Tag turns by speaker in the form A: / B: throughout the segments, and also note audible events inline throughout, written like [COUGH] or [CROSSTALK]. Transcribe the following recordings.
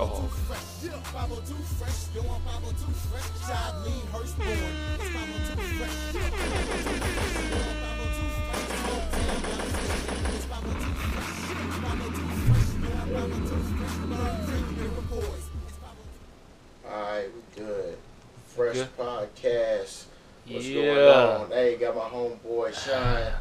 A: Oh.
B: Alright, we good. Fresh
A: Good.
B: podcast. What's
A: yeah.
B: going on? Hey, got my homeboy Sean.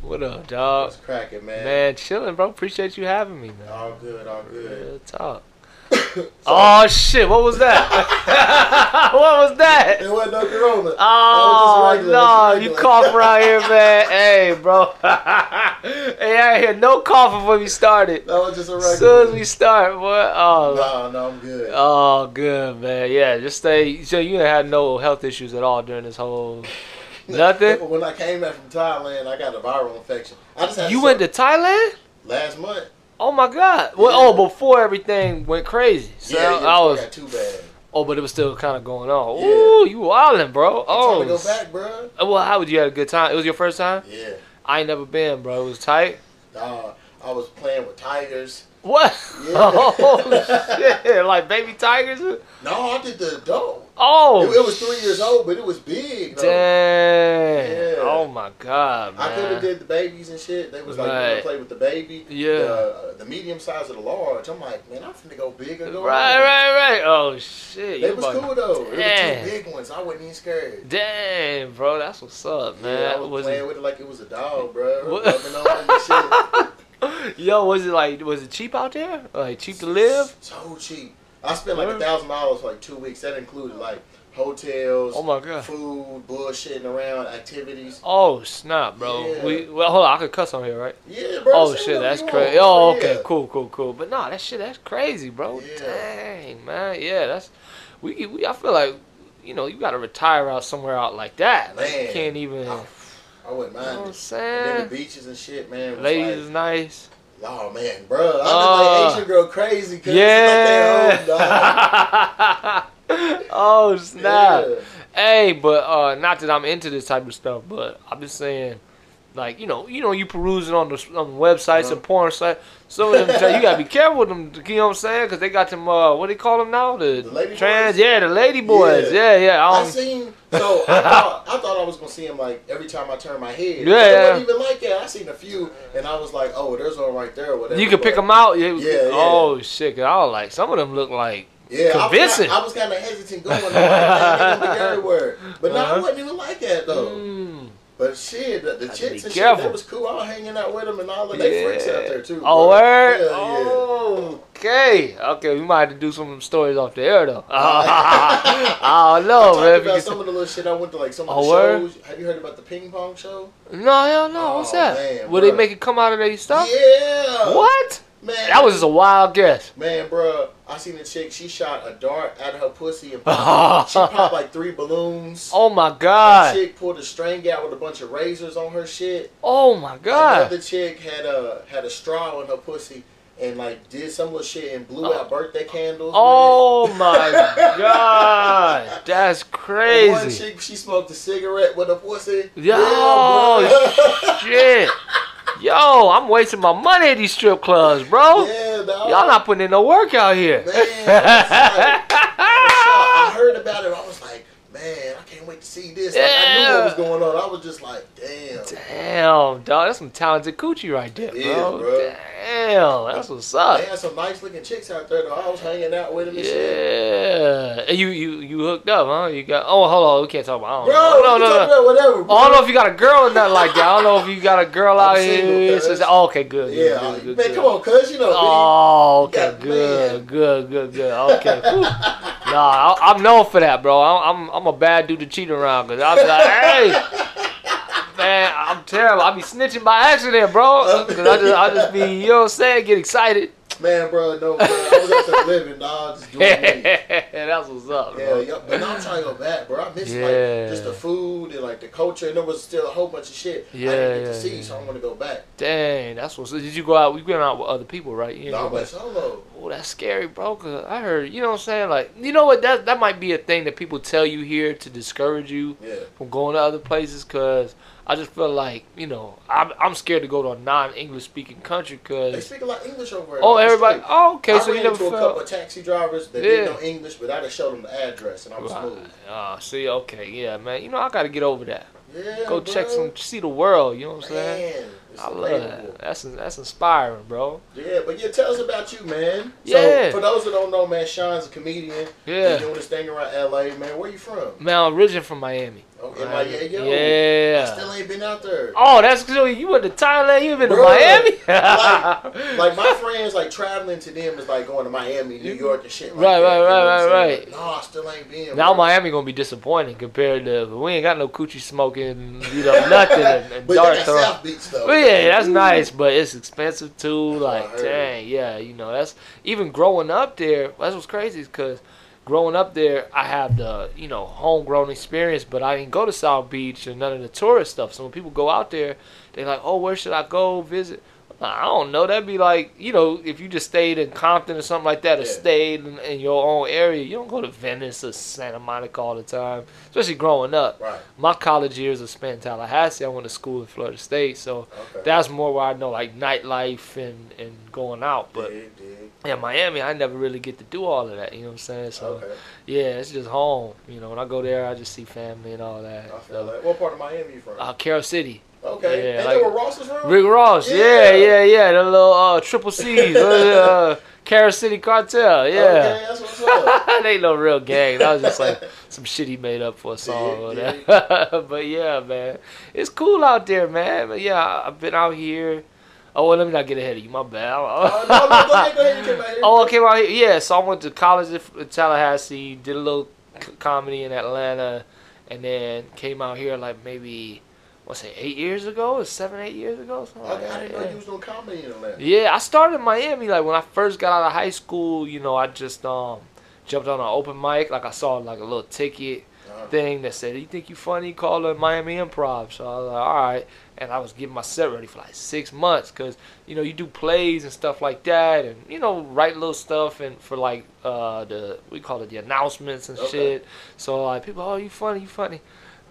A: What up, dog?
B: What's cracking, man?
A: Man, chilling, bro. Appreciate you having me, man.
B: All good, all good.
A: Real talk. [COUGHS] oh shit! What was that? [LAUGHS] what was that?
B: It wasn't no corona.
A: Oh
B: regular,
A: no! You cough around here, [LAUGHS] man. hey, bro. [LAUGHS] hey, I hear no coughing when we started.
B: That was just a
A: As
B: regular.
A: soon as we start, boy. Oh,
B: No, no, I'm good.
A: oh, good, man. Yeah, just stay. So you ain't had no health issues at all during this whole. Nothing.
B: When I came back from Thailand, I got a viral infection. I just had
A: You went to Thailand?
B: last month.
A: Oh my God! Well,
B: Yeah.
A: oh, before everything went crazy. So
B: yeah,
A: I was.
B: too bad.
A: Oh, but it was still kind of going on.
B: Yeah.
A: Ooh, you wildin', bro. Oh.
B: trying to go back, bro.
A: Uh, Well, how would you had a good time? It was your first time.
B: Yeah.
A: I ain't never been, bro. It was tight.
B: Uh, I was playing with tigers.
A: What?
B: Yeah. [LAUGHS]
A: oh shit! Like baby tigers?
B: No, I did the adult.
A: Oh.
B: it, it was three years old, but it was big. Though.
A: Dang.
B: Yeah.
A: Oh my god, man.
B: I could have did the babies and shit. They was like, you want to play with the baby?
A: Yeah.
B: The, uh, the medium size of the large. I'm like, man, I'm finna go big or go
A: Right, right, right. Oh shit.
B: They
A: You
B: was cool though. It was two big ones. I wasn't even scared.
A: Dang, bro. That's what's up, man.
B: yeah, I was,
A: Was
B: playing
A: it-
B: with it like it was a dog, bro.
A: What? [LAUGHS]
B: Rubbing on it and shit.
A: Yo, was it like was it cheap out there? Like cheap to live?
B: So cheap. I spent like a thousand dollars for like two weeks. That included like hotels,
A: Oh my god.
B: food, bullshitting around, activities.
A: Oh snap, bro.
B: Yeah.
A: We well hold on, I could cuss on here, right?
B: Yeah, bro.
A: Oh shit, that's crazy. Oh okay,
B: Yeah.
A: cool, cool, cool. But nah, that shit that's crazy, bro.
B: Yeah.
A: Dang, man. Yeah, that's we, we I feel like you know, you gotta retire out somewhere out like that. Like, you can't even you
B: I,
A: know
B: I wouldn't
A: what
B: mind
A: I'm
B: it. And then the beaches and shit, man.
A: Ladies
B: like,
A: is nice.
B: Oh man, bro, I
A: Oh.
B: been like Asian girl crazy because
A: Yeah.
B: it's like their own, dog.
A: oh snap.
B: Yeah.
A: Hey, but uh, not that I'm into this type of stuff, but I'm just saying, like you know, you know, you perusing on the on the websites
B: Uh-huh.
A: and porn sites. Some of them, [LAUGHS] you gotta be careful with them. You know what I'm saying? Because they got them. Uh, what do they call them now? The,
B: The lady
A: trans.
B: boys?
A: Yeah, the lady boys. Yeah,
B: Yeah.
A: yeah.
B: I
A: Um,
B: seen so I [LAUGHS] thought I thought I was gonna see him like every time I turned my head.
A: Yeah,
B: it
A: yeah.
B: wasn't even like that. I seen a few, and I was like, oh, there's one right there. or Whatever.
A: you could pick them out. Yeah.
B: Yeah, yeah.
A: Oh shit! I was like, some of them look like.
B: Yeah,
A: convincing.
B: I was, kind of hesitant going. Like, man, they gonna be everywhere. But no,
A: Uh-huh.
B: it wasn't even like that though.
A: Mm.
B: But shit, the, the chicks and shit, that was cool. I was hanging out with them and all of they freaks out there too.
A: Oh, word?
B: Yeah,
A: oh, okay. Okay, we might have to do some stories off the air, though. [LAUGHS] [LAUGHS] I don't know,
B: I
A: man.
B: talked
A: if you
B: about some of the little shit I went to, like some of
A: Oh,
B: the
A: word?
B: shows. Have you heard about the ping pong show?
A: No, hell no. What's
B: Oh,
A: that?
B: man,
A: Will they make it come out of their stuff?
B: Yeah.
A: What?
B: Man,
A: That was just a wild guess.
B: Man, bro, I seen a chick. She shot a dart out of her pussy and [LAUGHS] popped, she popped like three balloons.
A: Oh my god.
B: chick pulled a string out with a bunch of razors on her shit.
A: Oh my god.
B: Another chick had a had a straw in her pussy and like did some little shit and blew out oh. birthday candles.
A: Oh [LAUGHS] my god. That's.
B: And One
A: crazy.
B: chick she smoked a cigarette with a pussy.
A: Yo,
B: bro.
A: shit. [LAUGHS] Yo, I'm wasting my money at these strip clubs, bro.
B: yeah, dog.
A: Y'all not putting in no work out here.
B: Man, like- [LAUGHS] I heard about it. I was like, man, I can't wait to see this. Like, I knew what was going on. I was just like, damn.
A: Damn, dog, that's some talented coochie right there, bro.
B: Yeah, bro.
A: Damn, that's what's up.
B: They had some nice looking chicks out there though. I was hanging out with them and.
A: Yeah, and you you you hooked up, huh? You got oh hold on, we can't talk about. I
B: Bro,
A: don't know.
B: no,
A: no, no,
B: whatever. Bro.
A: I don't know if you got a girl or nothing like that. I don't know if you got a girl [LAUGHS] out here. oh, okay, good.
B: Yeah,
A: good, good,
B: man,
A: good.
B: come on, cuz you know.
A: Oh, okay, good, good, good, good. Okay, [LAUGHS] nah, I, I'm known for that, bro. I'm, I'm, I'm a bad dude to cheat around, cause I'm like, hey, man, I'm terrible. I be snitching by accident, bro. Uh, [LAUGHS] Cause I just, I just be, you know what I'm saying, get excited.
B: Man, bro, no, bro. I was out there living, dog, just doing me. [LAUGHS]
A: That's what's up,
B: Yeah,
A: bro.
B: yeah, but now I'm trying to go back, bro. I miss
A: Yeah.
B: like just the food and like the culture, and there was still a whole bunch of shit I didn't get
A: yeah,
B: to see,
A: yeah.
B: so I want to go back.
A: Dang, that's what's. Did you go out? We went out with other people, right? You
B: No,
A: know,
B: I solo.
A: Oh, that's scary, bro. Cause I heard, you know what I'm saying? Like, you know what? That that might be a thing that people tell you here to discourage you
B: Yeah,
A: from going to other places. Cause I just feel like you know I'm I'm scared to go to a non-English speaking country because They
B: speak a lot of English over there.
A: oh everybody oh okay
B: I
A: so you
B: ran
A: never
B: into a couple of taxi drivers that
A: Yeah.
B: didn't know English, but I just showed them the address and I was
A: Right.
B: smooth.
A: Ah, see, okay, yeah, man. You know, I gotta get over that.
B: Yeah,
A: Go
B: bro.
A: check some, see the world. You know what I'm saying?
B: Man, it's
A: I love that. That's that's inspiring, bro.
B: Yeah, but yeah, tell us about you, man.
A: Yeah.
B: So for those that don't know, man, Sean's a comedian.
A: Yeah.
B: He's doing this thing around LA, man. Where you from?
A: Man, I'm originally from Miami.
B: In
A: Miami.
B: Miami. Yo,
A: Yeah.
B: I still ain't been out there.
A: Oh, that's so you went to Thailand. You been to Miami? [LAUGHS]
B: like, [LAUGHS] like my friends, like traveling to them is like going to Miami, New York, and shit. Like
A: Right,
B: that,
A: right,
B: know
A: right, right,
B: saying? No, I still ain't been.
A: now
B: bro.
A: Miami gonna be disappointing compared to we ain't got no coochie smoking, you know, nothing and, [LAUGHS] and
B: But
A: dark
B: they. South Beach though.
A: But yeah, that's nice, but it's expensive too. Like, dang, yeah, you know, that's even growing up there. That's what's crazy because growing up there, I have the you know homegrown experience, but I didn't go to South Beach and none of the tourist stuff. So when people go out there, they're like, oh, where should I go visit? I don't know. That'd be like, you know, if you just stayed in Compton or something like that, or
B: Yeah.
A: stayed in, in your own area, you don't go to Venice or Santa Monica all the time, especially growing up.
B: Right.
A: My college years were spent in Tallahassee. I went to school in Florida State, so
B: Okay.
A: that's more where I know like nightlife and, and going out. But. Yeah, Miami, I never really get to do all of that. You know what I'm saying? So
B: Okay.
A: yeah, it's just home. You know, when I go there, I just see family and all that.
B: I feel
A: So,
B: that. What part of Miami you from?
A: uh, Carol City,
B: okay.
A: yeah, like-
B: that where Ross is from?
A: Rick Ross. Yeah,
B: Yeah.
A: yeah, yeah. The little uh, triple C's, uh, [LAUGHS] Carol City Cartel. Yeah.
B: Okay, that's what's up. [LAUGHS]
A: that ain't no real gang. That was just like [LAUGHS] some shit he made up for a song or
B: Yeah,
A: but yeah, man, it's cool out there, man. But yeah, I've been out here. Oh, well, let me not get ahead of you. My bad. [LAUGHS]
B: No, no, go ahead, go ahead. You came out here.
A: oh, I came out here. Yeah, so I went to college in Tallahassee, did a little c- comedy in Atlanta, and then came out here like maybe, what's it, eight years ago? Or seven, eight years ago? Something like
B: I didn't know
A: yeah.
B: you was doing comedy in Atlanta.
A: Yeah, I started in Miami. Like when I first got out of high school, you know, I just um jumped on an open mic. Like I saw like a little ticket. Thing that said, "You think you funny? Call the Miami Improv." So I was like, "All right," and I was getting my set ready for like six months because you know you do plays and stuff like that, and you know write little stuff and for like uh the we call it the announcements and
B: Okay.
A: shit. So like people, oh, you funny, you funny.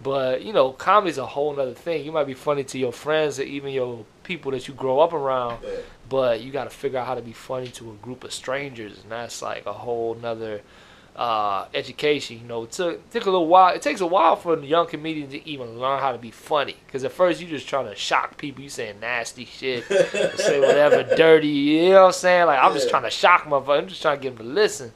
A: But you know, comedy's a whole other thing. You might be funny to your friends or even your people that you grow up around
B: Yeah.
A: but you got to figure out how to be funny to a group of strangers and that's like a whole nother uh, education you know it took, it took a little while it takes a while for the young comedians to even learn how to be funny because at first you're just trying to shock people you saying nasty shit [LAUGHS] say whatever dirty you know what i'm saying like i'm just trying to shock motherfuckers i'm just trying to get them to listen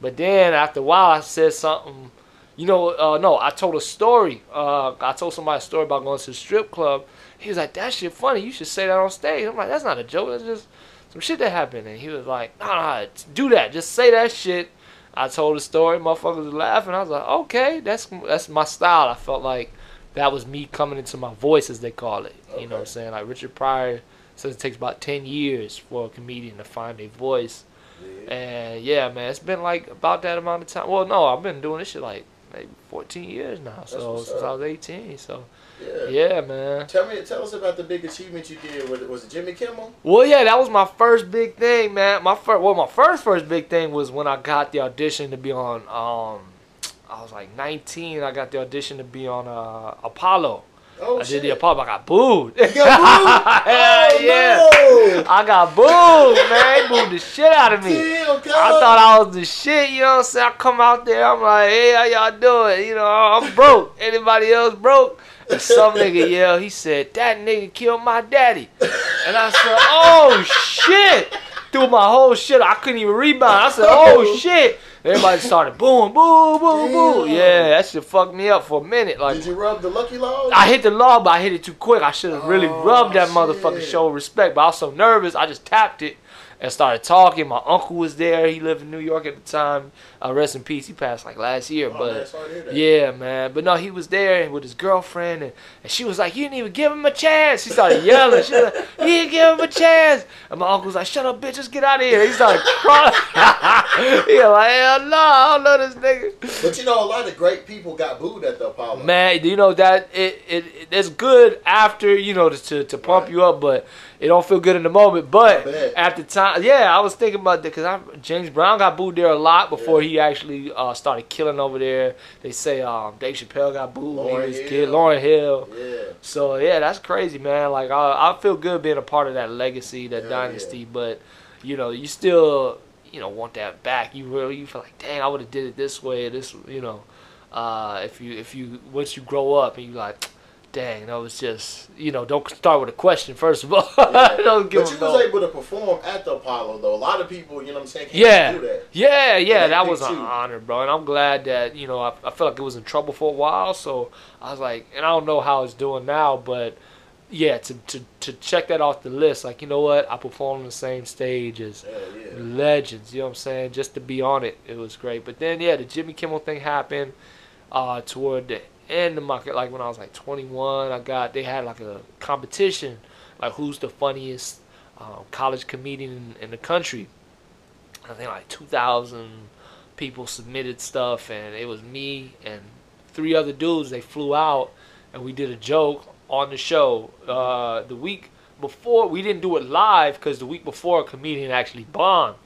A: but then after a while i said something you know, uh, no, I told a story. Uh, I told somebody a story about going to the strip club. He was like, "That shit funny. You should say that on stage." I'm like, "That's not a joke. That's just some shit that happened." And he was like, "Nah, nah, do that. Just say that shit." I told the story. Motherfuckers was laughing. I was like, "Okay, that's that's my style." I felt like that was me coming into my voice, as they call it. You know what I'm saying? Like Richard Pryor says, it takes about ten years for a comedian to find a voice.
B: Yeah.
A: And yeah, man, it's been like about that amount of time. Well, no, I've been doing this shit like maybe 14 years now. So since. I was 18. So
B: Yeah.
A: yeah, man.
B: Tell me, tell us about the big achievement you did. Was it, was it Jimmy Kimmel?
A: Well, yeah, that was my first big thing, man. My first, well, my first first big thing was when I got the audition to be on. Um, I was like 19. I got the audition to be on uh, Apollo.
B: Oh
A: I
B: shit!
A: did the Apollo. I got booed.
B: You got booed? [LAUGHS] Oh,
A: yeah.
B: No.
A: I got booed, man. They booed the shit out of me.
B: Damn,
A: I thought I was the shit, you know what I'm saying? I come out there, I'm like, hey, how y'all doing? You know, I'm broke. Anybody else broke? And some nigga yelled, he said, that nigga killed my daddy. And I said, oh shit. Threw my whole shit. I couldn't even rebound. I said, oh, oh. shit. Everybody started boom, boom, boom, boom. Yeah, that shit fucked me up for a minute. Like
B: Did you rub the Lucky Log?
A: I hit the log, but I hit it too quick. I should have really
B: Oh,
A: rubbed that motherfucker,
B: shit.
A: show respect. But I was so nervous, I just tapped it and started talking. My uncle was there. He lived in New York at the time. Uh, rest in peace. He passed like last year,
B: Oh,
A: but.
B: man, sorry to hear that.
A: Yeah, man. But no, he was there with his girlfriend, and, and she was like, You didn't even give him a chance. She started yelling. She was like, You didn't give him a chance. And my uncle's like, Shut up, bitch, just get out of here. He started crying. [LAUGHS] he like, Hell no, I don't know this nigga.
B: But you know, a lot of great people got booed at the Apollo.
A: Man, you know that it, it, it it's good after you know to to pump
B: Right.
A: you up, but it don't feel good in the moment. But at the time, Yeah, I was thinking about that because James Brown got booed there a lot before
B: Yeah.
A: he actually uh, started killing over there. They say um, Dave Chappelle got booed when he was
B: Hill.
A: kid. Lauryn Hill.
B: Yeah.
A: So yeah, that's crazy, man. Like I, I feel good being a part of that legacy, that
B: Hell
A: dynasty. But you know, you still you know want that back. You really you feel like, dang, I would have did it this way. This you know, uh, if you if you once you grow up and you like. Dang, that was just you know. Don't start with a question first of all. [LAUGHS]
B: Yeah.
A: don't give
B: but you was able to perform at the Apollo though. A lot of people, you know what I'm saying, can't
A: Yeah.
B: do that.
A: Yeah, yeah, that was an honor, bro. And I'm glad that, you know, I, I felt like it was in trouble for a while. So I was like, and I don't know how it's doing now, but yeah, to, to, to check that off the list, like, you know what? I performed on the same stage as
B: yeah.
A: legends, you know what I'm saying? Just to be on it, it was great. But then, yeah, the Jimmy Kimmel thing happened uh, toward the end the market. like when I was like 21, I got, they had like a competition, like who's the funniest um, college comedian in, in the country. I think like 2,000 people submitted stuff, and it was me and three other dudes. They flew out, and we did a joke on the show. Uh, the week before, we didn't do it live because the week before, a comedian actually bombed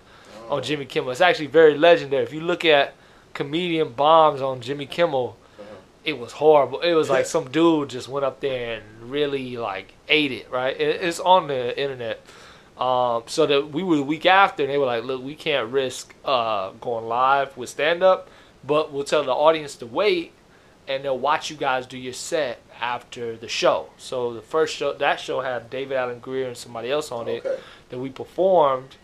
B: Oh.
A: on Jimmy Kimmel. It's actually very legendary. If you look at comedian bombs on Jimmy Kimmel. It was horrible. It was like [LAUGHS] some dude just went up there and really like ate it. Right? It, it's on the internet. Um, so that we were the week after, and they were like, "Look, we can't risk uh, going live with stand up, but we'll tell the audience to wait, and they'll watch you guys do your set after the show." So the first show, that show had David Alan Grier and somebody else on it
B: Okay.
A: that we performed,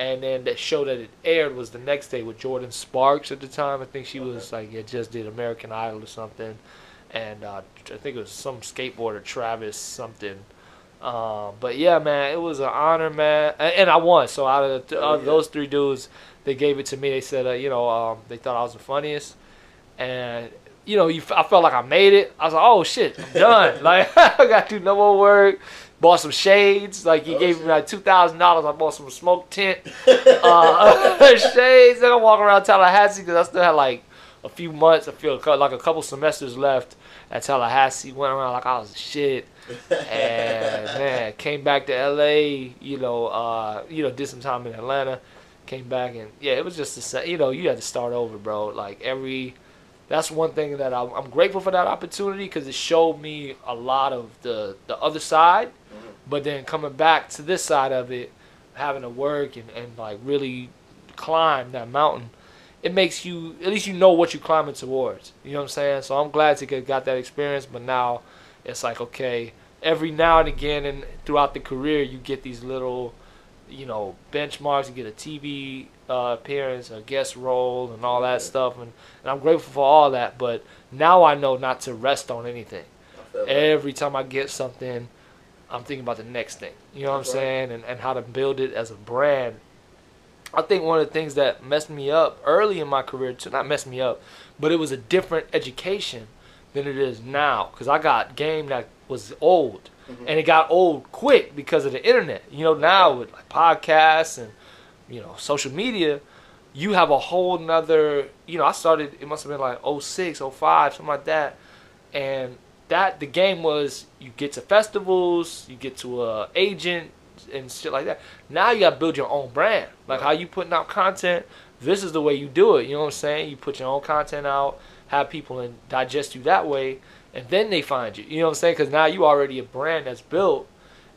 A: and then the show that it aired was the next day with Jordin Sparks at the time. I think she was like it just did American Idol or something, and uh, I think it was some skateboarder Travis something. Um, but yeah, man, it was an honor, man, and, and I won. So out of, the,
B: Oh, yeah.
A: those three dudes, they gave it to me. They said, uh, you know, um, they thought I was the funniest, and you know, you, f- I felt like I made it. I was like, oh shit, I'm done. [LAUGHS] like [LAUGHS] I got to do no more work. Bought some shades. Like he
B: Oh,
A: gave
B: shit.
A: me like two thousand dollars. I bought some smoke tint uh, [LAUGHS] shades. Then I walk around Tallahassee because I still had like a few months. I feel like a couple semesters left at Tallahassee. Went around like I was shit, and [LAUGHS] man, came back to L.A. You know, uh, you know, did some time in Atlanta. Came back and yeah, it was just the same. You know, you had to start over, bro. Like every. That's one thing that I'm, I'm grateful for that opportunity because it showed me a lot of the the other side. But then coming back to this side of it, having to work and, and like really climb that mountain, it makes you at least you know what you're climbing towards. You know what I'm saying? So I'm glad to get got that experience, but now it's like okay, every now and again and throughout the career you get these little, you know, benchmarks. You get a TV uh, appearance, a guest role, and all that
B: Yeah.
A: stuff, and, and I'm grateful for all that. But now I know not to rest on anything
B: I feel like-
A: every time I get something, I'm thinking about the next thing. You know what I'm
B: right.
A: saying? And, and how to build it as a brand. I think one of the things that messed me up early in my career, too, not messed me up, but it was a different education than it is now. Because I got game that was old.
B: Mhm.
A: And it got old quick because of the internet. You know, now with like podcasts and, you know, social media, you have a whole nother, you know, I started, it must have been like 06, 05, something like that. And that, the game was you get to festivals, you get to a agent and shit like that. Now you got to build your own brand. Like how you putting out content, this is the way you do it. You know what I'm saying? You put your own content out, have people and digest you that way, and then they find you. You know what I'm saying? Because now you already a brand that's built,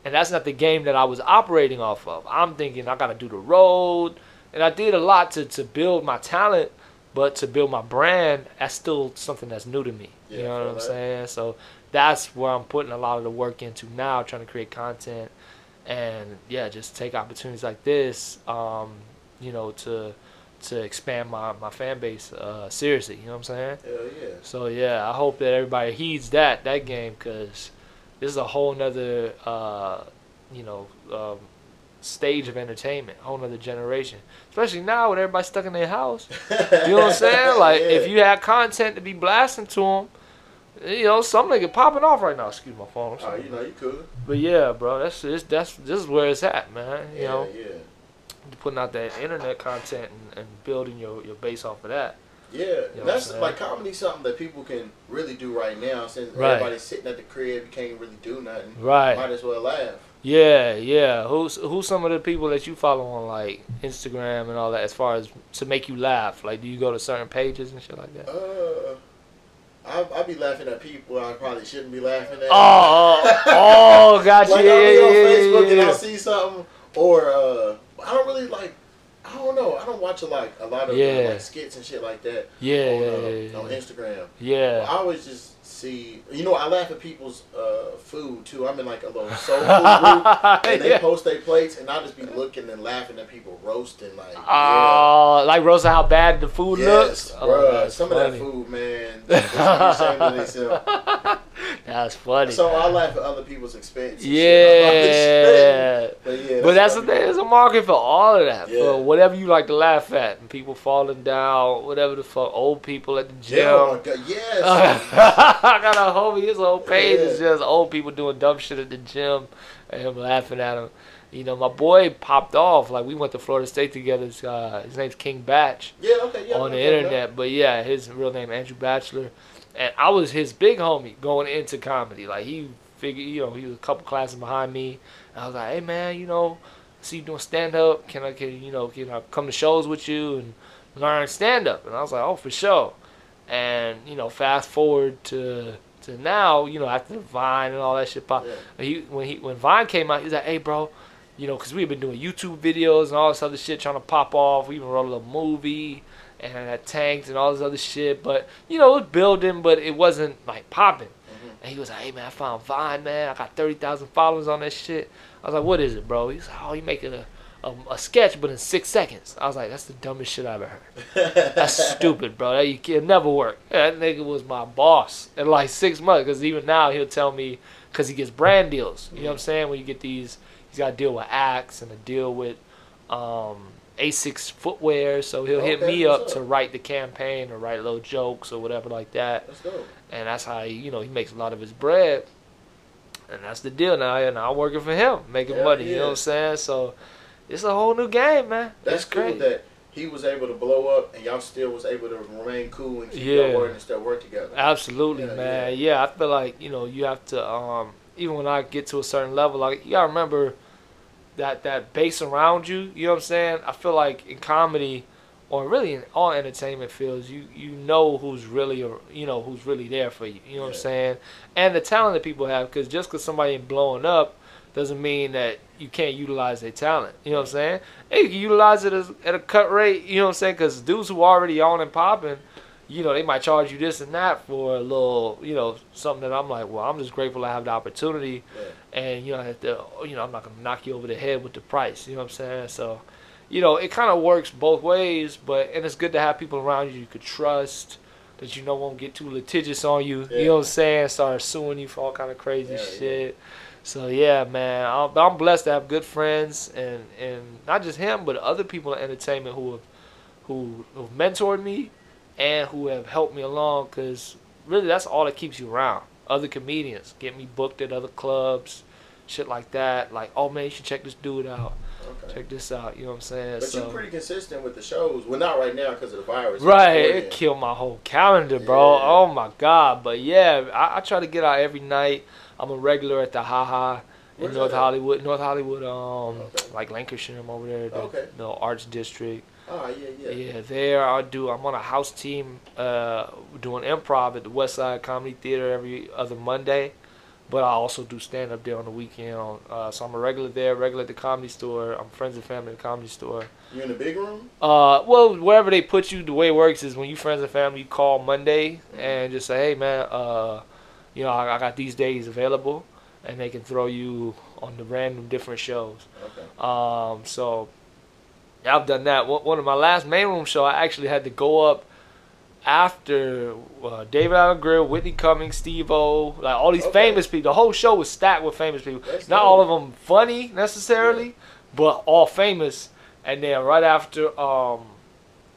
A: and that's not the game that I was operating off of. I'm thinking I got to do the road, and I did a lot to, to build my talent, but to build my brand, that's still something that's new to me.
B: Yeah,
A: you know what I'm
B: that.
A: saying? So that's where I'm putting a lot of the work into now, trying to create content, and yeah, just take opportunities like this, um, you know, to to expand my, my fan base uh, seriously. You know what I'm saying?
B: Hell yeah.
A: So yeah, I hope that everybody heeds that that game because this is a whole nother uh, you know um, stage of entertainment, whole nother generation. Especially now with everybody stuck in their house. You know what I'm saying? [LAUGHS] Like if you had content to be blasting to them, you know, some nigga popping off right now. Excuse my phone.
B: Oh, you know you could.
A: But yeah, bro, that's it's, that's this is where it's at, man. You
B: yeah,
A: know,
B: yeah.
A: putting out that internet content and, and building your, your base off of that.
B: Yeah,
A: know
B: that's like comedy something that people can really do right now since
A: Right.
B: everybody's sitting at the crib, you can't really do nothing.
A: Right.
B: Might as well laugh.
A: Yeah, yeah. Who's who's some of the people that you follow on like Instagram and all that as far as to make you laugh? Like, do you go to certain pages and shit like that?
B: Uh, I I be laughing at people I probably shouldn't be laughing at.
A: Oh, oh, oh, [LAUGHS] got you.
B: like
A: yeah,
B: I'll be
A: yeah,
B: on
A: yeah,
B: Facebook and. I'll see something, or uh, I don't really like. I don't know. I don't watch a, like a lot of uh, like skits and shit like that
A: Yeah,
B: on,
A: yeah,
B: uh,
A: yeah,
B: on. Instagram.
A: Yeah.
B: I always just see, you know, I laugh at people's uh, food too. I'm in like a little soul [LAUGHS] food group, and they
A: Yeah.
B: post their plates, and I just be looking and laughing at people roasting. Like, yeah.
A: Oh, like Rosa, how bad the food
B: yes,
A: looks. Oh,
B: bruh.
A: that's
B: Some
A: funny.
B: of that food, man, [LAUGHS] they just be ashamed of themselves. [LAUGHS]
A: That's funny.
B: So I laugh at other people's expense. and shit. I'm like,
A: yeah.
B: But yeah,
A: But that's the thing. There's a market for all of that.
B: Yeah.
A: For whatever you like to laugh at, and people falling down, whatever the fuck, old people at the gym.
B: Yeah, oh my God, yes.
A: I got a homie. His whole page is just old people doing dumb shit at the gym, and him laughing at him. You know, my boy popped off. Like we went to Florida State together. It's, Uh, his name's King Bach
B: yeah, okay, yeah.
A: on the
B: okay,
A: internet. But yeah, his real name Andrew Bachelor, and I was his big homie going into comedy. Like he figured, you know, he was a couple classes behind me. And I was like, hey man, you know, see you doing stand up. Can I, can you know, can I come to shows with you and learn stand up? And I was like, oh for sure. And you know, fast forward to to now, you know, after Vine and all that shit pop.
B: Yeah.
A: He when he when Vine came out, he was like, hey bro. You know, cause we've been doing YouTube videos and all this other shit, trying to pop off. We even wrote a little movie and had tanks and all this other shit. But you know, it was building, but it wasn't like popping.
B: Mhm.
A: And he was like, "Hey man, I found Vine, man. I got thirty thousand followers on that shit." I was like, "What is it, bro?" He's like, "Oh, you making a, a a sketch, but in six seconds." I was like, "That's the dumbest shit I've ever heard. [LAUGHS] That's stupid, bro. That you can never work." That nigga was my boss in like six months. Cause even now he'll tell me, cause he gets brand deals. You know what I'm saying? When you get these, he's got to deal with Axe and a deal with um, Asics footwear. So he'll hit me up
B: up?
A: to write the campaign or write little jokes or whatever like that and that's how he, you know he makes a lot of his bread, and that's the deal now. And I'm working for him, making
B: Hell
A: money. You know what I'm saying? So it's a whole new game, man.
B: That's
A: it's
B: cool that he was able to blow up and y'all still was able to remain cool and keep
A: Yeah.
B: y'all working and still work together.
A: Absolutely,
B: Yeah,
A: man. Yeah. I feel like you know you have to um even when I get to a certain level, like you gotta remember that that base around you. You know what I'm saying? I feel like in comedy. Or really in all entertainment fields, you you know who's really you know who's really there for you. You know what I'm saying? And the talent that people have, because just because somebody ain't blowing up, doesn't mean that you can't utilize their talent. You know what I'm saying? Hey, you can utilize it as, at a cut rate. You know what I'm saying? Because dudes who are already on and popping, you know, they might charge you this and that for a little, you know, something that I'm like, well, I'm just grateful I have the opportunity,
B: Yeah.
A: and you know, I have to, you know, I'm not gonna knock you over the head with the price. You know what I'm saying? So, you know, it kind of works both ways, but and it's good to have people around you you could trust. That you know won't get too litigious on you. You know what I'm saying? Start suing you for all kind of crazy
B: Yeah, yeah.
A: So yeah, man, I'm, I'm blessed to have good friends and and not just him, but other people in entertainment who have who who've mentored me and who have helped me along. Cause really, that's all that keeps you around. Other comedians get me booked at other clubs, shit like that. Like, oh man, you should check this dude out.
B: Okay.
A: Check this out. You know what I'm saying?
B: But
A: so
B: you're pretty consistent with the shows. Well, not right now because of the virus.
A: Right, it killed my whole calendar, bro.
B: Yeah.
A: Oh my god, but yeah, I, I try to get out every night. I'm a regular at the Haha in North
B: that?
A: Hollywood, North Hollywood, um,
B: Okay.
A: like Lankershim. I'm over there, the,
B: Okay.
A: the Arts District.
B: Ah, yeah, yeah.
A: Yeah, there I do. I'm on a house team, uh, doing improv at the West Side Comedy Theater every other Monday. But I also do stand up there on the weekend. On, uh, so I'm a regular there, regular at the comedy store. I'm friends and family at the comedy store.
B: You in the big room?
A: Uh, well, wherever they put you, the way it works is when you friends and family, you call Monday and just say, hey man, uh, you know, I, I got these days available, and they can throw you on the random different shows.
B: Okay.
A: Um, so yeah, I've done that. One of my last main room show, I actually had to go up after uh, David Alan Grier, Whitney Cummings, Steve O, like all these
B: Okay.
A: famous people. The whole show was stacked with famous people.
B: That's
A: Not all of them funny necessarily, but all famous. And then right after, um,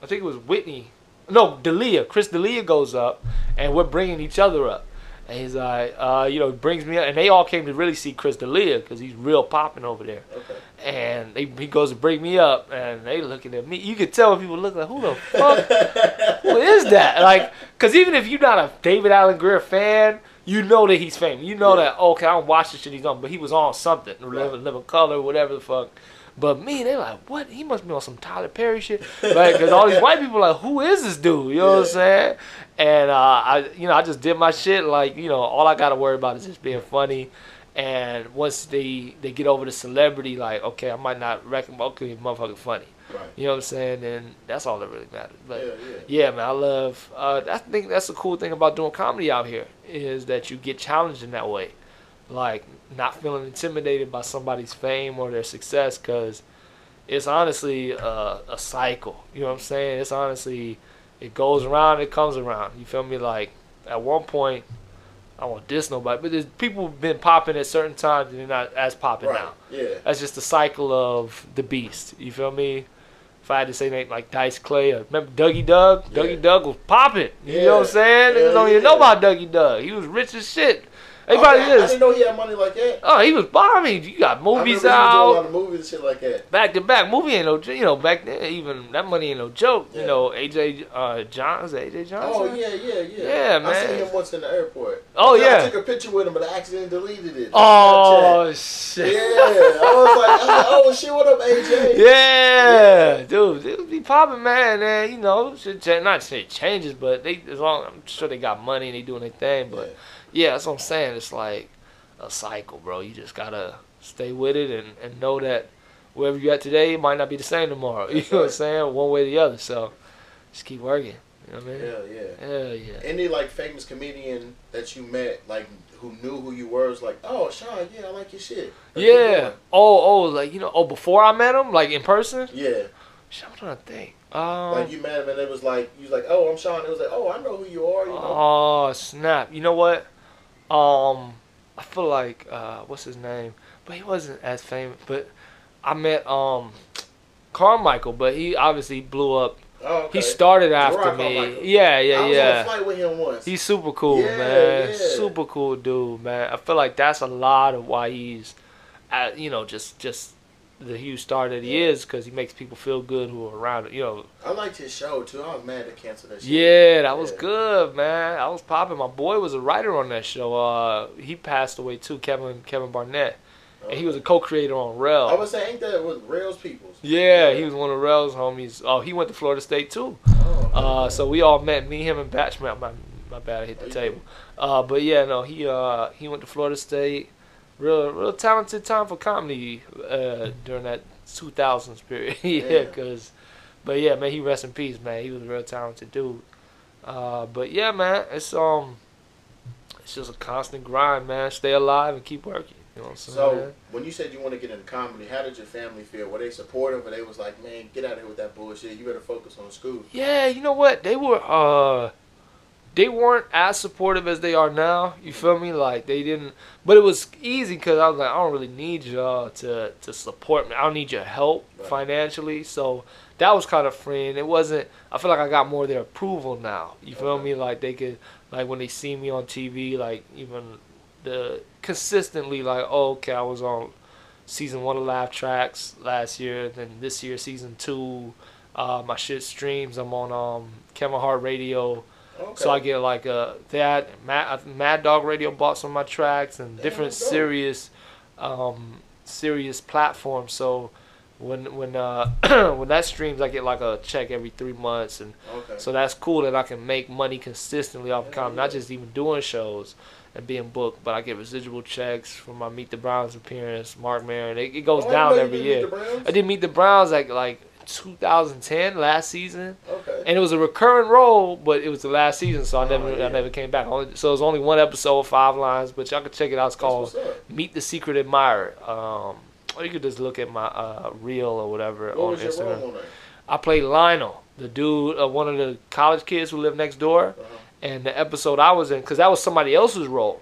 A: I think it was Whitney. No, D'Elia. Chris D'Elia goes up, and we're bringing each other up. And he's like, uh, you know, brings me up, and they all came to really see Chris D'Elia because he's real popping over there.
B: Okay.
A: And they, he goes to bring me up, and they looking at me. You could tell when people look like, who the fuck? [LAUGHS] who is that? Like, because even if you're not a David Alan Grier fan, you know that he's famous. You know
B: Yeah.
A: that okay, I don't watch the shit he's on, but he was on something,
B: Right.
A: living, living color, whatever the fuck. But me, they like, what? He must be on some Tyler Perry shit, right? Because all these white people like, who is this dude? You know what I'm saying? And uh, I, you know, I just did my shit. Like, you know, all I gotta worry about is just being funny. And once they they get over the celebrity, like, okay, I might not reckon, okay, motherfucker funny.
B: Right.
A: You know what I'm saying? And that's all that really matters. But
B: Yeah, yeah.
A: yeah, man, I love. Uh, I think that's the cool thing about doing comedy out here is that you get challenged in that way, like not feeling intimidated by somebody's fame or their success, because it's honestly a, a cycle. You know what I'm saying? It's honestly, it goes around, it comes around. You feel me? Like at one point, I won't diss nobody, but there's people have been popping at certain times and they're not as popping
B: Right.
A: now.
B: Yeah.
A: That's just the cycle of the beast. You feel me? If I had to say name like Dice Clay, or remember Dougie Doug?
B: Yeah.
A: Dougie Doug was popping. You know what I'm saying? Niggas
B: Hell
A: don't even
B: yeah.
A: know about Dougie Doug. He was rich as shit. Everybody
B: Okay, I didn't know he had money like that.
A: Oh, he was bombing. You got movies
B: remember he was doing a lot of movies and shit like that.
A: back to back. Movie ain't no, you know, back then even that money ain't no joke. You know, AJ uh, John is it AJ Johnson.
B: Oh yeah, yeah, yeah.
A: Yeah, man.
B: I seen him once in the airport.
A: Oh, yeah.
B: I
A: yeah.
B: took a picture with him, but I accidentally deleted it.
A: Oh shit.
B: Yeah, I was like, I was like, oh shit, what up, AJ?
A: Yeah, dude, they be popping, man. And you know, shit not say it changes, but they as long I'm sure they got money and they doing their thing. But yeah, that's what I'm saying. It's like a cycle, bro. You just gotta stay with it and, and know that wherever you're at today, it might not be the same tomorrow. [LAUGHS] You
B: That's
A: know what I'm saying? One way or the other. So just keep working. You know what I mean?
B: Hell yeah.
A: Hell yeah.
B: Any like famous comedian that you met, like who knew who you were, was like, oh Sean, yeah, I like your shit.
A: Yeah. Oh, oh, like you know, oh, before I met him, like in person.
B: Yeah.
A: Shit, I'm trying to think. Um,
B: Like you met him and it was like you was like, oh, I'm Sean. It was like, oh, I know who you are. You know.
A: Oh snap! You know what? Um, I feel like uh, what's his name? But he wasn't as famous. But I met um, Carmichael, but he obviously blew up.
B: oh, okay.
A: He started after me.
B: Carmichael.
A: Yeah, yeah,
B: I was on
A: yeah.
B: flight with him once.
A: He's super cool,
B: Yeah,
A: man.
B: yeah.
A: Super cool dude, man. I feel like that's a lot of why he's, at, you know, just just the huge star that he
B: Yeah.
A: is because he makes people feel good who are around it. You know,
B: I liked his show too. I was mad to cancel that shit.
A: Yeah, that was good, man. I was popping. My boy was a writer on that show. Uh, he passed away too, Kevin Kevin Barnett, and he was a co-creator on Rails
B: I
A: Rel.
B: was saying, ain't that with Rails Peoples?
A: Yeah, he was one of Rel's homies. Oh, he went to Florida State too.
B: Oh,
A: Uh, so we all met. Me, him, and Batchman. My my bad, I hit
B: Oh,
A: the
B: you
A: table. Uh, but yeah, no, he uh he went to Florida State. Real real talented time for comedy uh during that 2000s period. [LAUGHS] yeah,
B: Yeah.
A: cause. But yeah, man, he rest in peace, man. He was a real talented dude. Uh, but yeah, man, it's um, it's just a constant grind, man. Stay alive and keep working. You know what I'm saying?
B: So when you said you want to get into comedy, how did your family feel? Were they supportive, or they was like, "Man, get out of here with that bullshit. You better focus on school."
A: Yeah, you know what? They were uh they weren't as supportive as they are now. You feel me? Like they didn't but it was easy cuz I was like I don't really need y'all to to support me. I don't need your help
B: Right.
A: financially. So that was kind of freeing. It wasn't I feel like I got more of their approval now. You feel
B: Okay.
A: me? Like they could like when they see me on TV like even the consistently like oh, okay, I was on season 1 of Laugh Tracks last year, then this year season 2 uh, my shit streams. I'm on um, Kevin Hart Radio,
B: Okay.
A: so I get like uh, that. Mad, Mad Dog Radio bought some of my tracks and different Sirius, um, Sirius platforms. So when when uh, [CLEARS THROAT] when that streams, I get like a check every three months, and
B: okay.
A: so that's cool that I can make money consistently off of
B: Hell
A: comedy, not just even doing shows and being booked, but I get residual checks from my Meet the Browns appearance, Marc Maron. It, it goes
B: Oh,
A: down every year.
B: did Meet the Browns?
A: I did Meet the Browns like like 2010 last season,
B: Okay.
A: and it was a recurring role, but it was the last season, so I
B: Oh,
A: never
B: yeah.
A: I never came back. Only, so it was only one episode, five lines, but y'all can check it out. It's called. Meet the Secret Admirer. Um, or you could just look at my uh, reel or whatever
B: What
A: on Instagram.
B: on?
A: I played Lionel, the dude, uh, one of the college kids who lived next door.
B: Uh-huh.
A: And the episode I was in, because that was somebody else's role,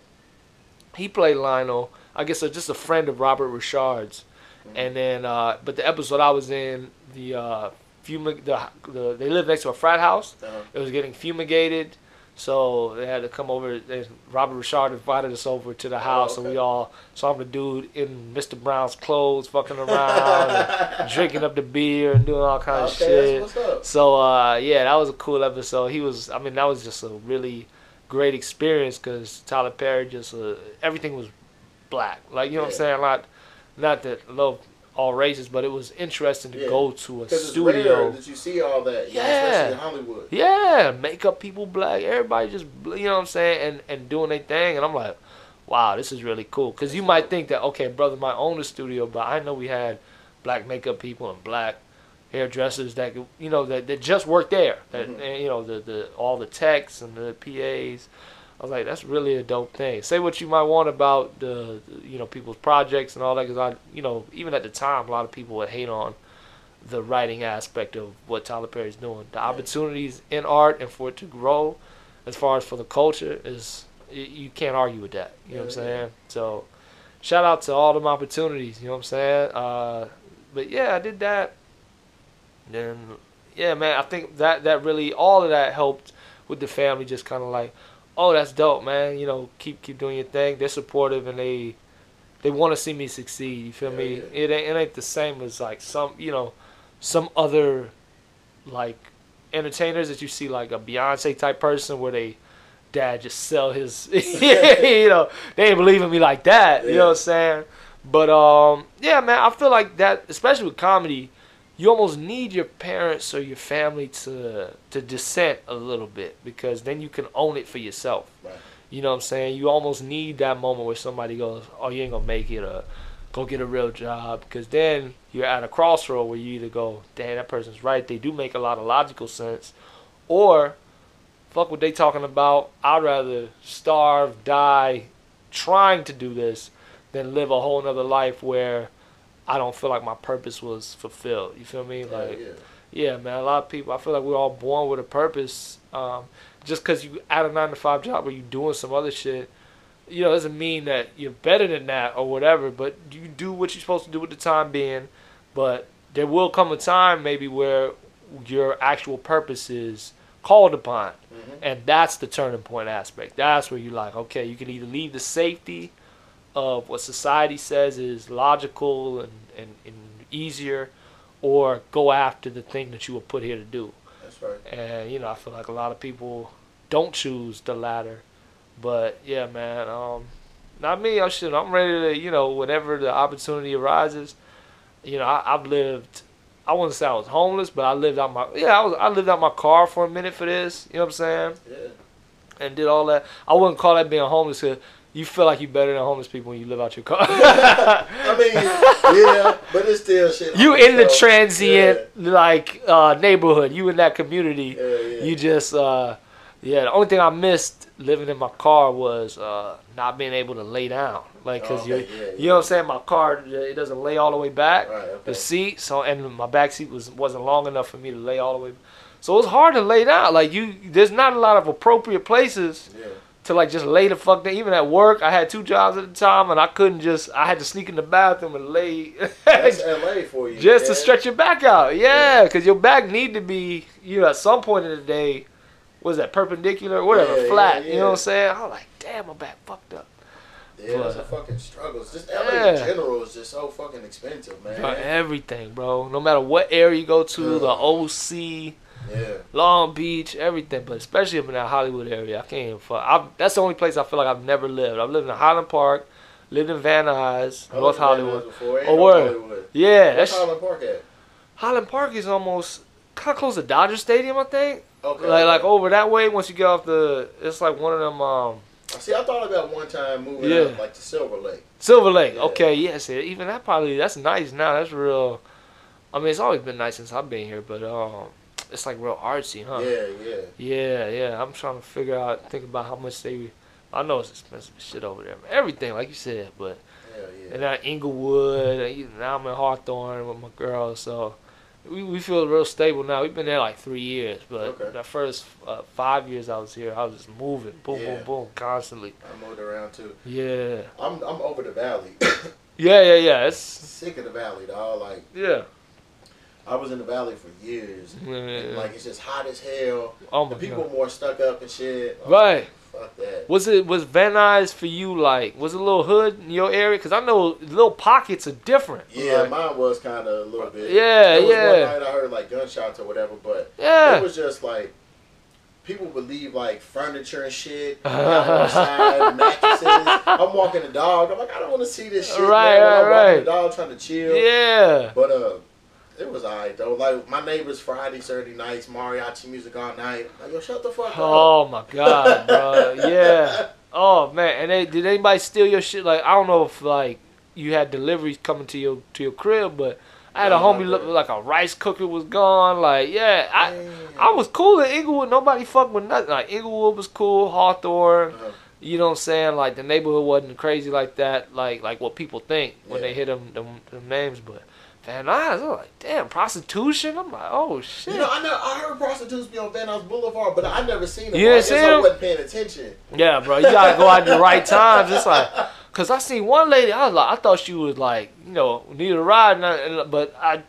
A: he played Lionel. I guess uh, just a friend of Robert Richard's.
B: Mhm.
A: And then, uh, but the episode I was in, the uh, fumig- the, the they lived next to a frat house.
B: Uh-huh.
A: It was getting fumigated, so they had to come over. And Robert Richard invited us over to the house, and we all. I'm the dude in Mr. Brown's clothes, fucking around, [LAUGHS] drinking up the beer and doing all kinds of shit.
B: that's what's up.
A: So uh, yeah, that was a cool episode. He was, I mean, that was just a really great experience because Tyler Perry just uh, everything was black. Like you know what I'm saying? Not not that love all races, but it was interesting to
B: Yeah.
A: go to a
B: Because it's rare
A: studio.
B: that you see all that,
A: Yeah.
B: especially in Hollywood.
A: Yeah, makeup people black. Everybody just you know what I'm saying, and and doing their thing. And I'm like, wow, this is really cool. Because you might think that okay, brother might own a studio, but I know we had black makeup people and black hairdressers that you know that, that just worked there. That
B: Mhm.
A: and, you know the the all the techs and the PAs. I was like, that's really a dope thing. Say what you might want about the, you know people's projects and all that, because I you know even at the time a lot of people would hate on the writing aspect of what Tyler Perry's doing. The opportunities in art and for it to grow, as far as for the culture, is you can't argue with that. You know what I'm
B: yeah.
A: saying? So, shout out to all them opportunities. You know what I'm saying? Uh, but yeah, I did that. Then yeah, man, I think that that really all of that helped with the family. Just kind of like, oh, that's dope, man. You know, keep keep doing your thing. They're supportive and they they want to see me succeed. You feel
B: Yeah,
A: me?
B: yeah.
A: It ain't it ain't the same as like some you know some other like entertainers that you see like a Beyonce type person where they dad just sell his [LAUGHS] you know they ain't believe in me like that you know what I'm saying but um yeah man I feel like that especially with comedy you almost need your parents or your family to to dissent a little bit because then you can own it for yourself.
B: Right.
A: you know what I'm saying? You almost need that moment where somebody goes oh you ain't gonna make it or go get a real job because then you're at a crossroad where you either go damn that person's right. They do make a lot of logical sense or fuck what they talking about. I'd rather starve die trying to do this than live a whole nother life where i don't feel like my purpose was fulfilled you feel me like
B: yeah.
A: yeah, man. A lot of people. I feel like we're all born with a purpose. Um, just because you at a nine to five job or you doing some other shit, you know, doesn't mean that you're better than that or whatever. But you do what you're supposed to do with the time being. But there will come a time maybe where your actual purpose is called upon,
B: Mhm.
A: and that's the turning point aspect. That's where you're like, okay, you can either leave the safety of what society says is logical and, and, and easier, or go after the thing that you were put here to do.
B: That's right.
A: And you know, I feel like a lot of people don't choose the latter. But yeah, man, um, not me. I should. I'm ready to. You know, whenever the opportunity arises, you know, I, I've lived. I wouldn't say I was homeless, but I lived out my. Yeah, I was. I lived out my car for a minute for this. You know what I'm saying?
B: Yeah.
A: And did all that. I wouldn't call that being homeless. Cause you feel like you're better than homeless people when you live out your car.
B: I mean, yeah, but it's still shit.
A: you in the transient like uh, neighborhood. You in that community.
B: Yeah, yeah.
A: You just uh, yeah. The only thing I missed living in my car was uh, not being able to lay down, like because
B: Oh,
A: you
B: okay, yeah,
A: you know what I'm saying. My car it doesn't lay all the way back.
B: Right, okay.
A: The seat so and my back seat was wasn't long enough for me to lay all the way. So it's hard to lay down. Like you, there's not a lot of appropriate places
B: Yeah.
A: To like just lay the fuck down. Even at work, I had two jobs at the time, and I couldn't just. I had to sneak in the bathroom and lay.
B: That's [LAUGHS] LA for you.
A: just to stretch your back out. Yeah, because your back need to be, you know, at some point in the day, was that perpendicular, whatever,
B: Yeah,
A: flat.
B: yeah,
A: You know what I'm saying? I'm like, damn, my back fucked up.
B: Yeah, it's a fucking struggle. It's just LA
A: Yeah.
B: in general is just so fucking expensive, man.
A: For everything, bro. No matter what area you go to, the OC,
B: Yeah.
A: Long Beach, everything, but especially up in that Hollywood area, I can't even fuck. I, that's the only place I feel like I've never lived. I've lived in Highland Park, lived in Van Nuys,
B: I
A: North
B: was
A: Hollywood. Oh.
B: Hollywood.
A: Yeah,
B: Where's
A: that's
B: Highland Park at?
A: Highland Park is almost kind of close to Dodger Stadium, I think.
B: Okay.
A: Like like over that way. Once you get off the, it's like one of them um
B: See, I thought about one time moving
A: Yeah.
B: out like to Silver Lake.
A: Silver Lake.
B: Yeah.
A: Okay, yes, even that probably that's nice now. That's real. I mean, it's always been nice since I've been here, but um, it's like real artsy, huh?
B: Yeah, yeah.
A: Yeah, yeah. I'm trying to figure out, think about how much they. I know it's expensive shit over there. Everything, like you said, but
B: Hell yeah.
A: and now Inglewood. and Now I'm in Hawthorne with my girl, so we we feel real stable now. We've been there like three years, but
B: Okay.
A: the first uh, five years I was here, I was just moving, boom,
B: Yeah.
A: boom, boom, constantly.
B: I moved around too.
A: Yeah,
B: I'm I'm over the valley. [COUGHS]
A: yeah, yeah, yeah. It's
B: Sick of the valley, dog. Like
A: yeah.
B: I was in the valley for years.
A: Yeah.
B: And, like it's just hot as hell.
A: Oh
B: The
A: my
B: people
A: god.
B: more stuck up and shit. I'm
A: Right.
B: Fuck that.
A: Was it was Van Nuys for you like was it a little hood in your area? Cause I know little pockets are different.
B: Yeah,
A: Like,
B: mine was kind of a little bit.
A: Yeah, yeah.
B: One night I heard like gunshots or whatever, but
A: yeah.
B: it was just like people would leave like furniture and shit [LAUGHS] out on the side, mattresses. I'm walking the dog. I'm like, I don't want to see this shit.
A: Right,
B: man. When I'm
A: right, right.
B: The dog trying to chill.
A: Yeah.
B: But uh, it was alright though. Like my neighbors Friday, Saturday nights, mariachi music all night. Like yo, shut the fuck up.
A: Oh my god, bro. [LAUGHS] Yeah. Oh man. And they, did anybody steal your shit? Like I don't know if like you had deliveries coming to your to your crib, but I had a homie look like a rice cooker was gone. Like yeah, I. I was cool in Inglewood. Nobody fucked with nothing. Like Inglewood was cool. Hawthorne.
B: Uh-huh.
A: You know what I'm saying? Like the neighborhood wasn't crazy like that. Like like what people think when
B: Yeah.
A: they hear them, them them names. But Van Nuys, I'm like, damn, prostitution. I'm like, oh shit.
B: You know, I know I heard prostitutes be on Van Nuys Boulevard, but I never seen them.
A: You
B: I
A: didn't
B: guess
A: see
B: I wasn't paying attention.
A: Yeah, bro, you gotta go out at the right [LAUGHS] times. It's like, cause I seen one lady, I was like, I thought she was like, you know, needed a ride, and I, and- but I,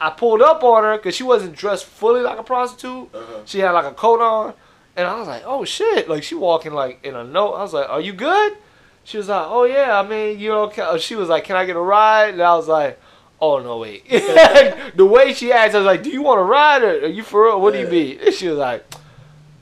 A: I pulled up on her because she wasn't dressed fully like a prostitute.
B: Uh-huh.
A: She had like a coat on, and I was like, oh shit, like she walking like in a note. I was like, are you good? She was like, oh yeah, I mean, you know, ca- she was like, can I get a ride? And I was like. Oh no wait! [LAUGHS] the way she asked, I was like, "Do you want to ride or are you for real? What do you mean?" And she was like,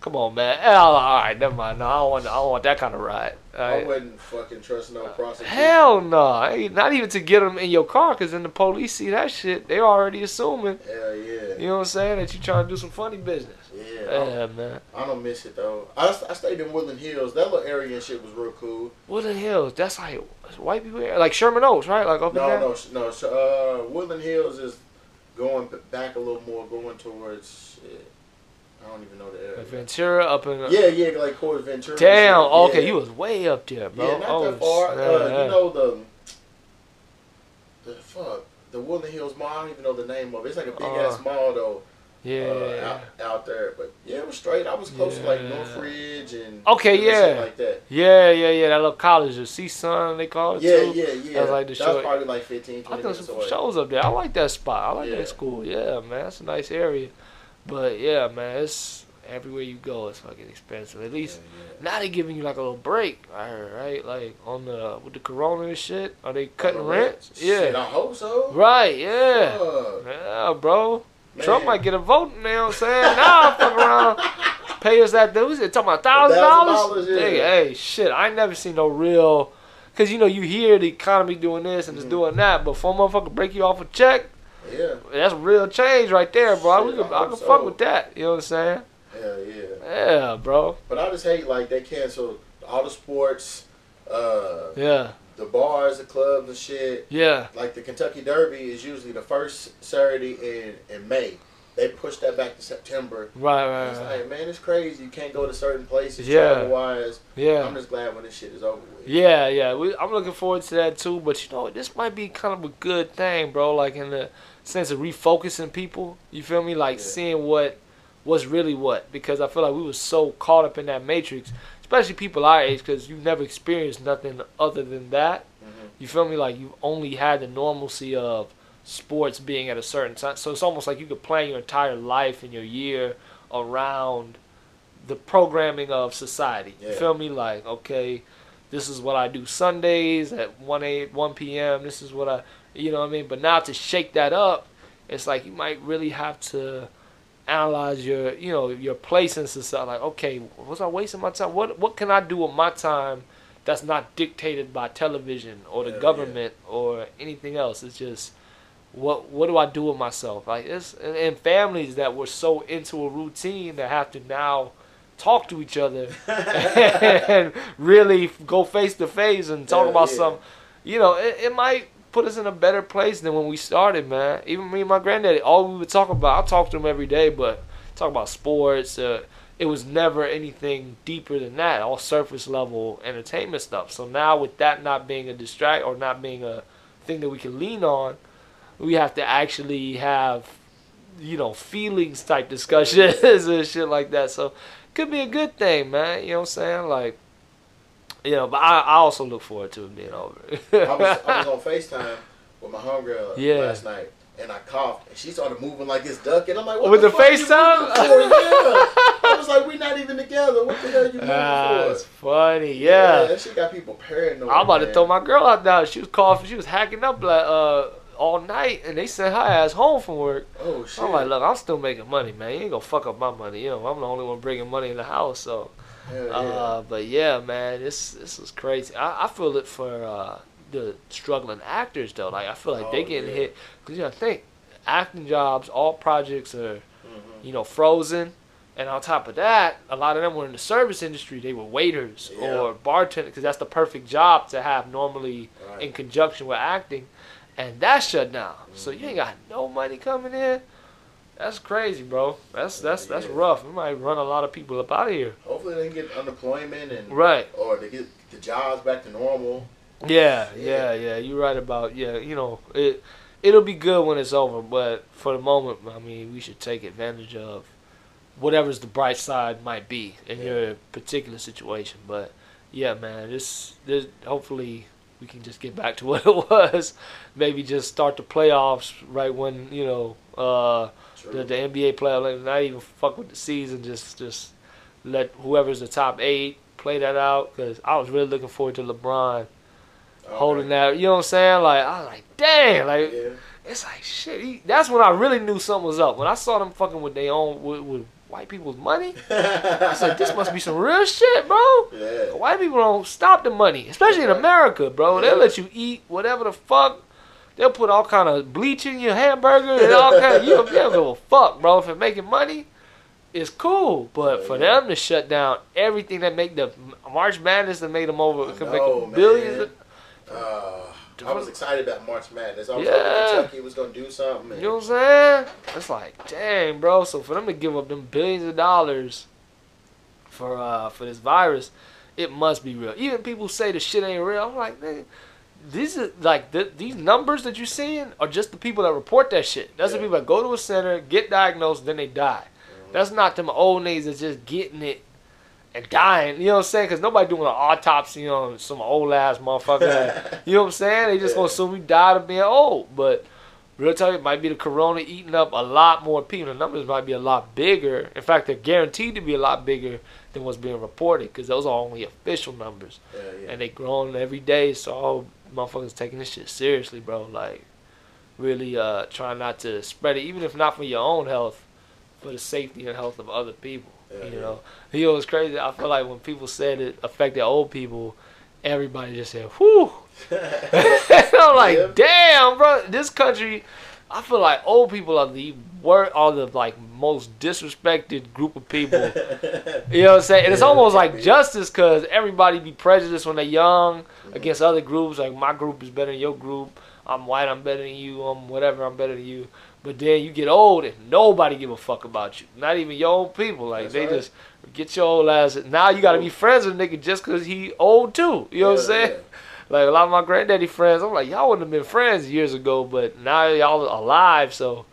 A: Come on, man. And I was like, all right, never mind. No, I don't want. I don't want that kind of ride. All
B: I
A: right.
B: wouldn't fucking trust no prostitute.
A: Hell no. Not even to get them in your car, cause then the police see that shit. they're already assuming.
B: Hell yeah.
A: You know what I'm saying? That you trying to do some funny business.
B: Yeah. I-
A: Yeah, man.
B: I don't miss it though. I, I stayed in Woodland Hills. That little area and shit was real cool.
A: Woodland Hills. That's like white people, like Sherman Oaks, right? Like up in
B: No,
A: there.
B: no, no. sh- Uh, Woodland Hills is going back a little more, going towards. Shit, I don't even know the area.
A: Like Ventura up in.
B: Yeah, yeah, like Corey Ventura. and
A: Damn. Okay,
B: yeah.
A: you was way up there, bro.
B: Yeah, not
A: oh,
B: that far. uh. You know the the fuck the Woodland Hills Mall. I don't even know the name of it. It's like a big
A: Uh,
B: ass mall though.
A: yeah.
B: Uh, out, out there, but yeah, it was straight. I was close to like
A: Yeah.
B: Northridge and
A: Okay,
B: and
A: yeah.
B: like that.
A: Yeah, yeah, yeah. That little college, the CSUN, they call it
B: Yeah,
A: too.
B: yeah, yeah.
A: That's like the
B: That
A: short-
B: was probably like 15,
A: I
B: 20
A: done
B: minutes
A: some
B: away.
A: shows up there. I like that spot. I like
B: Yeah.
A: that school. Yeah, man, that's a nice area. But yeah, man, it's everywhere you go, it's fucking expensive. At least
B: yeah.
A: now they giving you like a little break. I heard, right? Like on the with the corona and shit. Are they cutting rent?
B: Shit,
A: Yeah.
B: I hope so.
A: Right. Yeah.
B: Fuck,
A: Yeah, bro.
B: man.
A: Trump might get a vote. You know what I'm saying? Nah, fuck around. [LAUGHS] Pay us that. Who's it talking about? Thousand dollars?
B: yeah.
A: Hey, shit. I never seen no real. Cause you know you hear the economy doing this and it's
B: Mhm.
A: doing that, but for a motherfucker break you off a check,
B: Yeah,
A: that's real change right there, bro. we
B: Shit,
A: could,
B: I
A: I can
B: so.
A: fuck with that. You know what I'm saying?
B: hell yeah.
A: Yeah, bro.
B: But I just hate like they canceled all the sports, uh,
A: Yeah,
B: the bars, the clubs and shit.
A: yeah.
B: Like the Kentucky Derby is usually the first Saturday in in May. They pushed that back to September.
A: Right, right,
B: It's
A: right.
B: like, man, it's crazy. You can't go to certain places
A: Yeah.
B: travel wise.
A: Yeah.
B: I'm just glad when this shit is over with.
A: Yeah, yeah. We, I'm looking forward to that too. But you know, this might be kind of a good thing, bro. Like in the sense of refocusing people. You feel me? Like
B: Yeah.
A: seeing what what's really what. Because I feel like we was so caught up in that matrix, especially people our age, because you've never experienced nothing other than that.
B: Mhm.
A: You feel me? Like you've only had the normalcy of sports being at a certain time. So it's almost like you could plan your entire life and your year around the programming of society. You feel me? Like, okay, this is what I do Sundays at 1 a 1 p.m. This is what I, you know what I mean? But now to shake that up, it's like you might really have to analyze your, you know, your place in society. Like, okay, was I wasting my time? What what can I do with my time that's not dictated by television or the
B: Hell yeah.
A: government or anything else? It's just what what do I do with myself? Like it's and, and families that were so into a routine that have to now talk to each other [LAUGHS] [LAUGHS] and really go face to face and talk
B: Hell
A: about
B: yeah.
A: some you know it, it might put us in a better place than when we started man. Even me and my granddaddy all we would talk about i talk to him every day but talk about sports uh, it was never anything deeper than that all surface level entertainment stuff. So now with that not being a distract or not being a thing that we can lean on we have to actually have you know feelings type discussions [LAUGHS] and shit like that. So could be a good thing man you know what i'm saying? Like you know but i, I also look forward to it being over
B: I was, I was [LAUGHS] on FaceTime with my homegirl
A: Yeah.
B: last night, and I coughed, and she started moving like it's duck, and I'm like, what
A: With the
B: you
A: FaceTime?
B: Yeah. I was like, we're not even together. What the hell are you moving
A: That's
B: for?
A: funny yeah
B: that shit got people paranoid.
A: i'm about to throw my girl out there she was coughing she was hacking up like uh all night, and they sent her ass home from work.
B: Oh shit.
A: I'm like, look, I'm still making money, man. You ain't gonna fuck up my money. You know, I'm the only one bringing money in the house, so.
B: Yeah.
A: Uh, but yeah, man, this this is crazy. I, I feel it for uh, the struggling actors though. Like I feel like they
B: Oh,
A: getting
B: yeah.
A: hit because you know, think acting jobs, all projects are
B: Mhm.
A: you know frozen, and on top of that, a lot of them were in the service industry. They were waiters
B: Yeah.
A: or bartenders because that's the perfect job to have normally
B: Right.
A: in conjunction with acting, and that shut down. So you ain't got no money coming in. That's crazy, bro. That's that's that's
B: Yeah.
A: rough. We might run a lot of people up out of here.
B: Hopefully they can get unemployment and
A: Right.
B: or they get the jobs back to normal.
A: Yeah,
B: Yeah.
A: yeah, yeah. You're right about yeah. You know it. It'll be good when it's over, but for the moment, I mean, we should take advantage of whatever's the bright side might be in
B: Yeah.
A: your particular situation. But yeah, man, this this hopefully we can just get back to [LAUGHS] what it was. Maybe just start the playoffs right when you know uh, The, the NBA playoff. Like, not even fuck with the season. Just just let whoever's the top eight play that out. Cause I was really looking forward to LeBron
B: Okay.
A: holding that. You know what I'm saying? Like I was like, damn, like
B: Yeah.
A: it's like shit. He, that's when I really knew something was up. When I saw them fucking with their own with, with white people's money, I said, like, this must be some real shit, bro.
B: Yeah.
A: White people don't stop the money, especially in America, bro. They'll let you eat whatever the fuck. They'll put all kind of bleach in your hamburger and all kind. Of, you don't, you don't give a fuck, bro. If it's making money, it's cool. But for
B: yeah.
A: them to shut down everything that make the March Madness that made them over,
B: know,
A: make billions. Of,
B: Uh, I was excited about March Madness. I was
A: Yeah.
B: hoping Kentucky was gonna do something.
A: You know what I'm saying? It's like, dang, bro. So for them to give up them billions of dollars for uh for this virus, it must be real. Even people say the shit ain't real. I'm like, man, these are like th- these numbers that you're seeing are just the people that report that shit. That's the
B: Yeah.
A: people that go to a center, get diagnosed, then they die.
B: Mhm.
A: That's not them old niggas that's just getting it and dying. You know what I'm saying? Because nobody doing an autopsy on some old ass motherfucker. [LAUGHS] You know what I'm saying? They just gonna assume we died of being old. But real talk, it might be the corona eating up a lot more people. The numbers might be a lot bigger. In fact, they're guaranteed to be a lot bigger than what's being reported because those are only official numbers.
B: Yeah, yeah.
A: And they growing every day. So motherfuckers taking this shit seriously, bro. Like, really uh, trying not to spread it, even if not for your own health, for the safety and health of other people.
B: Yeah,
A: you
B: yeah.
A: know, you know, it's crazy. I feel like when people said it affected old people, everybody just said, "Whew." [LAUGHS] [LAUGHS] I'm like,
B: Yeah.
A: damn, bro, this country. I feel like old people are the wor are the like most disrespected group of people. You know what I'm saying? And it's almost like
B: yeah.
A: justice because everybody be prejudiced when they're young against other groups. Like my group is better than your group. I'm white. I'm better than you. I'm whatever. I'm better than you. But then you get old and nobody give a fuck about you. Not even your own people. Like
B: That's
A: they
B: right.
A: just get your old ass. Now you gotta be friends with a nigga just cause he old too. You know what I'm
B: Yeah,
A: saying? [LAUGHS] Like a lot of my granddaddy friends, I'm like, y'all wouldn't have been friends years ago, but now y'all alive, so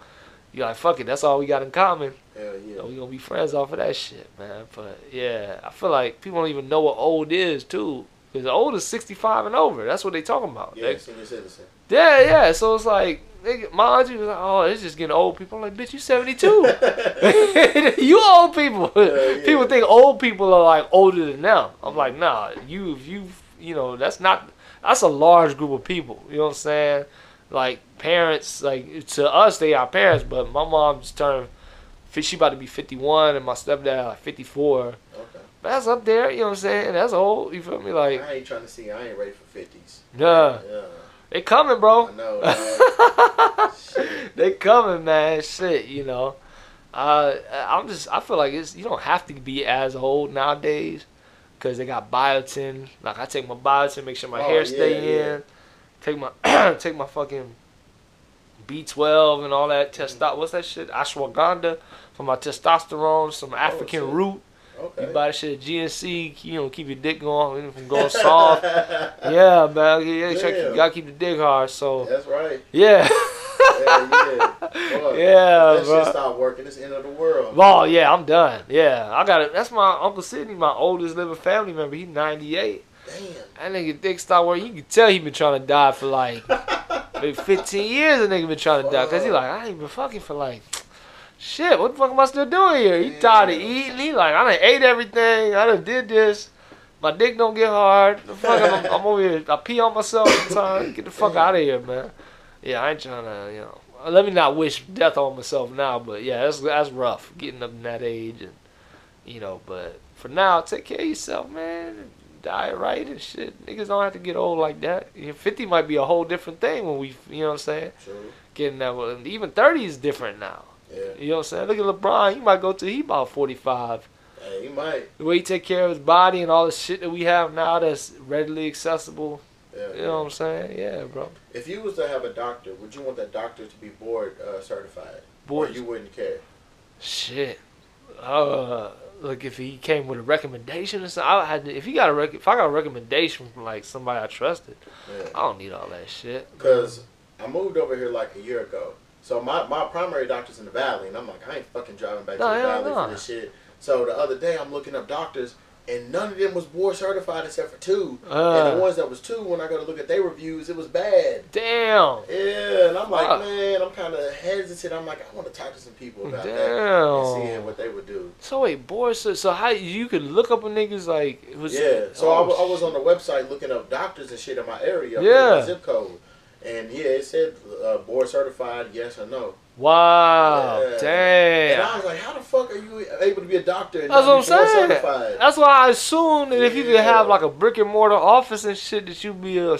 A: you're like, fuck it, that's all we got in common.
B: Yeah, Hell yeah.
A: So we gonna be friends off of that shit, man. But yeah, I feel like people don't even know what old is too. Cause old is 65 and over. That's what they talking about.
B: Yeah,
A: They-
B: senior citizen.
A: yeah, yeah. So it's like, nigga, my auntie was like, oh, it's just getting old people. I'm like, bitch, you 72. [LAUGHS] [LAUGHS] you old people.
B: Yeah, yeah.
A: People think old people are like older than them. I'm like, nah, you, you, you know, that's not, that's a large group of people. You know what I'm saying? Like parents, like to us, they are parents, but my mom just turned, she about to be 51, and my stepdad like 54.
B: Okay.
A: That's up there. You know what I'm saying? That's old. You feel me? Like,
B: I ain't trying to see. I ain't ready for fifties.
A: yeah,
B: Yeah.
A: they coming, bro.
B: I know. [LAUGHS]
A: they coming, man. Shit, you know. Uh, I'm just. I feel like it's. You don't have to be as old nowadays, cause they got biotin. Like I take my biotin, make sure my
B: Oh,
A: hair
B: yeah,
A: stay
B: yeah.
A: in. Take my [CLEARS THROAT] take my fucking B12 and all that mm-hmm. testo. What's that shit? Ashwagandha for my testosterone. Some oh, African
B: shit.
A: root.
B: Okay.
A: You buy that shit at GNC. You know, keep your dick going from going soft. [LAUGHS] yeah, man. Yeah, you gotta keep the dick hard. So
B: That's right.
A: yeah.
B: Yeah, yeah. [LAUGHS] Boy,
A: Yeah,
B: that
A: bro.
B: shit stop working. It's the end of the world.
A: Oh yeah, I'm done. Yeah, I got it. That's my uncle Sidney, my oldest living family member. He's 98.
B: Damn.
A: That nigga dick stopped working. You can tell he been trying to die for like maybe [LAUGHS] 15 years. The nigga been trying to die because he like I ain't been fucking for like shit. What the fuck am I still doing here? He tired of eating. He like I done ate everything. I done did this. My dick don't get hard. The fuck I'm, I'm over here. I pee on myself sometimes. Get the fuck out of here, man. Yeah, I ain't trying to, you know. Let me not wish death on myself now, but yeah, that's that's rough getting up in that age, and you know. But for now, take care of yourself, man. Die right and shit. Niggas don't have to get old like that. Fifty might be a whole different thing when we, you know what I'm saying?
B: True.
A: Getting that, one- even thirty is different now.
B: Yeah.
A: You know what I'm saying? Look at LeBron. He might go to he about forty five.
B: Hey, he might.
A: The way he take care of his body and all the shit that we have now that's readily accessible.
B: Yeah.
A: You know what I'm saying? Yeah, bro.
B: If you was to have a doctor, would you want that doctor to be board uh, certified?
A: Board-
B: Or you wouldn't care?
A: Shit. Uh, look, if he came with a recommendation or something, I had to, if he got a rec- if I got a recommendation from like somebody I trusted,
B: Yeah.
A: I don't need all that shit.
B: Because I moved over here like a year ago. So my, my primary doctor's in the valley, and I'm like, I ain't fucking driving back
A: No,
B: to the valley
A: no.
B: for this shit. So the other day, I'm looking up doctors, and none of them was board certified except for two. and
A: Uh,
B: the ones that was two, when I go to look at their reviews, it was bad.
A: damn.
B: Yeah, and I'm like,
A: Fuck.
B: man, I'm kind of hesitant. I'm like, I want to talk to some people about that and
A: Damn.
B: seeing what they would do.
A: So wait, board so, so how you could look up a niggas like it was
B: Yeah, so I
A: oh,
B: wa- I, was on the website looking up doctors and shit in my area,
A: Yeah.
B: zip code, and yeah, it said uh, board certified, yes or no.
A: Wow,
B: Yeah. And. I was like, how the fuck are you able to be a doctor and
A: That's what
B: be
A: I'm saying.
B: certified?
A: That's why I assumed that if you could
B: Yeah.
A: have like a brick and mortar office and shit, that you'd be a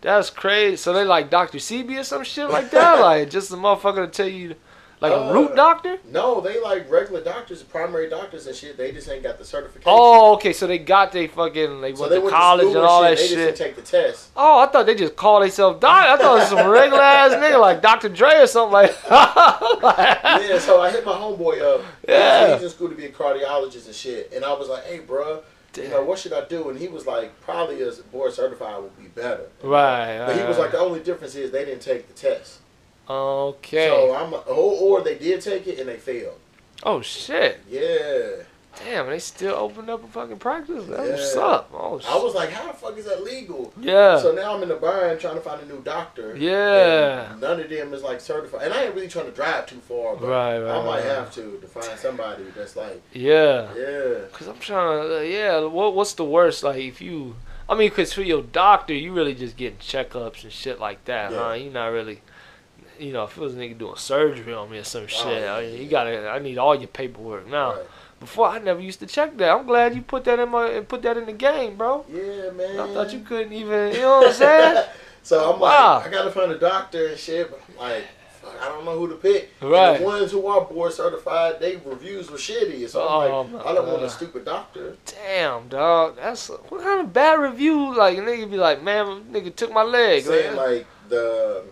A: that's crazy. So they like Dr. CB or some shit like that, [LAUGHS] like just a motherfucker to tell you, like a
B: Uh,
A: root doctor.
B: No, they like regular doctors, primary doctors and shit. They just ain't got the certification.
A: Oh, okay. So they got they fucking they
B: so
A: went
B: they
A: to
B: went
A: college
B: to school
A: and all that shit
B: They just didn't take the test.
A: Oh, I thought they just called themselves doc. I thought it was some [LAUGHS] regular ass nigga like Dr. Dre or something like. [LAUGHS]
B: yeah, so I hit my homeboy up.
A: Yeah.
B: He's in school to be a cardiologist and shit. And I was like, hey, bruh, you know, what should I do? And he was like, probably as board certified would be better.
A: Right.
B: But he was
A: right.
B: like, the only difference is they didn't take the test.
A: Okay.
B: So I'm, or, or they did take it and they failed.
A: oh shit.
B: Yeah.
A: Damn, they still opened up a fucking practice. That's what's
B: Yeah.
A: up. Oh shit.
B: I was like, how the fuck is that legal?
A: yeah.
B: So now I'm in the bind trying to find a new doctor.
A: Yeah.
B: None of them is like certified. And I ain't really trying to drive too far, but
A: Right, right,
B: I might
A: right.
B: have to to find somebody that's like,
A: yeah.
B: yeah.
A: Cause I'm trying to. Uh, yeah. What What's the worst? Like if you. I mean, cause for your doctor, you really just getting checkups and shit like that,
B: Yeah.
A: huh? You're not really. You know, if it was a nigga doing surgery on me or some oh, shit,
B: yeah,
A: I mean,
B: yeah.
A: you gotta. I need all your paperwork now.
B: Right.
A: Before I never used to check that. I'm glad you put that in my and put that in the game, bro.
B: Yeah, man.
A: I thought you couldn't even. You know what I'm saying? [LAUGHS]
B: so I'm
A: Wow.
B: like, I gotta find a doctor and shit, but I'm like, I don't know who to pick.
A: Right.
B: the ones who are board certified, they reviews were shitty. So I'm
A: Oh,
B: like, I don't want a stupid doctor.
A: Damn, dog. That's what kind of bad review? Like a nigga be like, man, nigga took my leg.
B: saying
A: man.
B: like the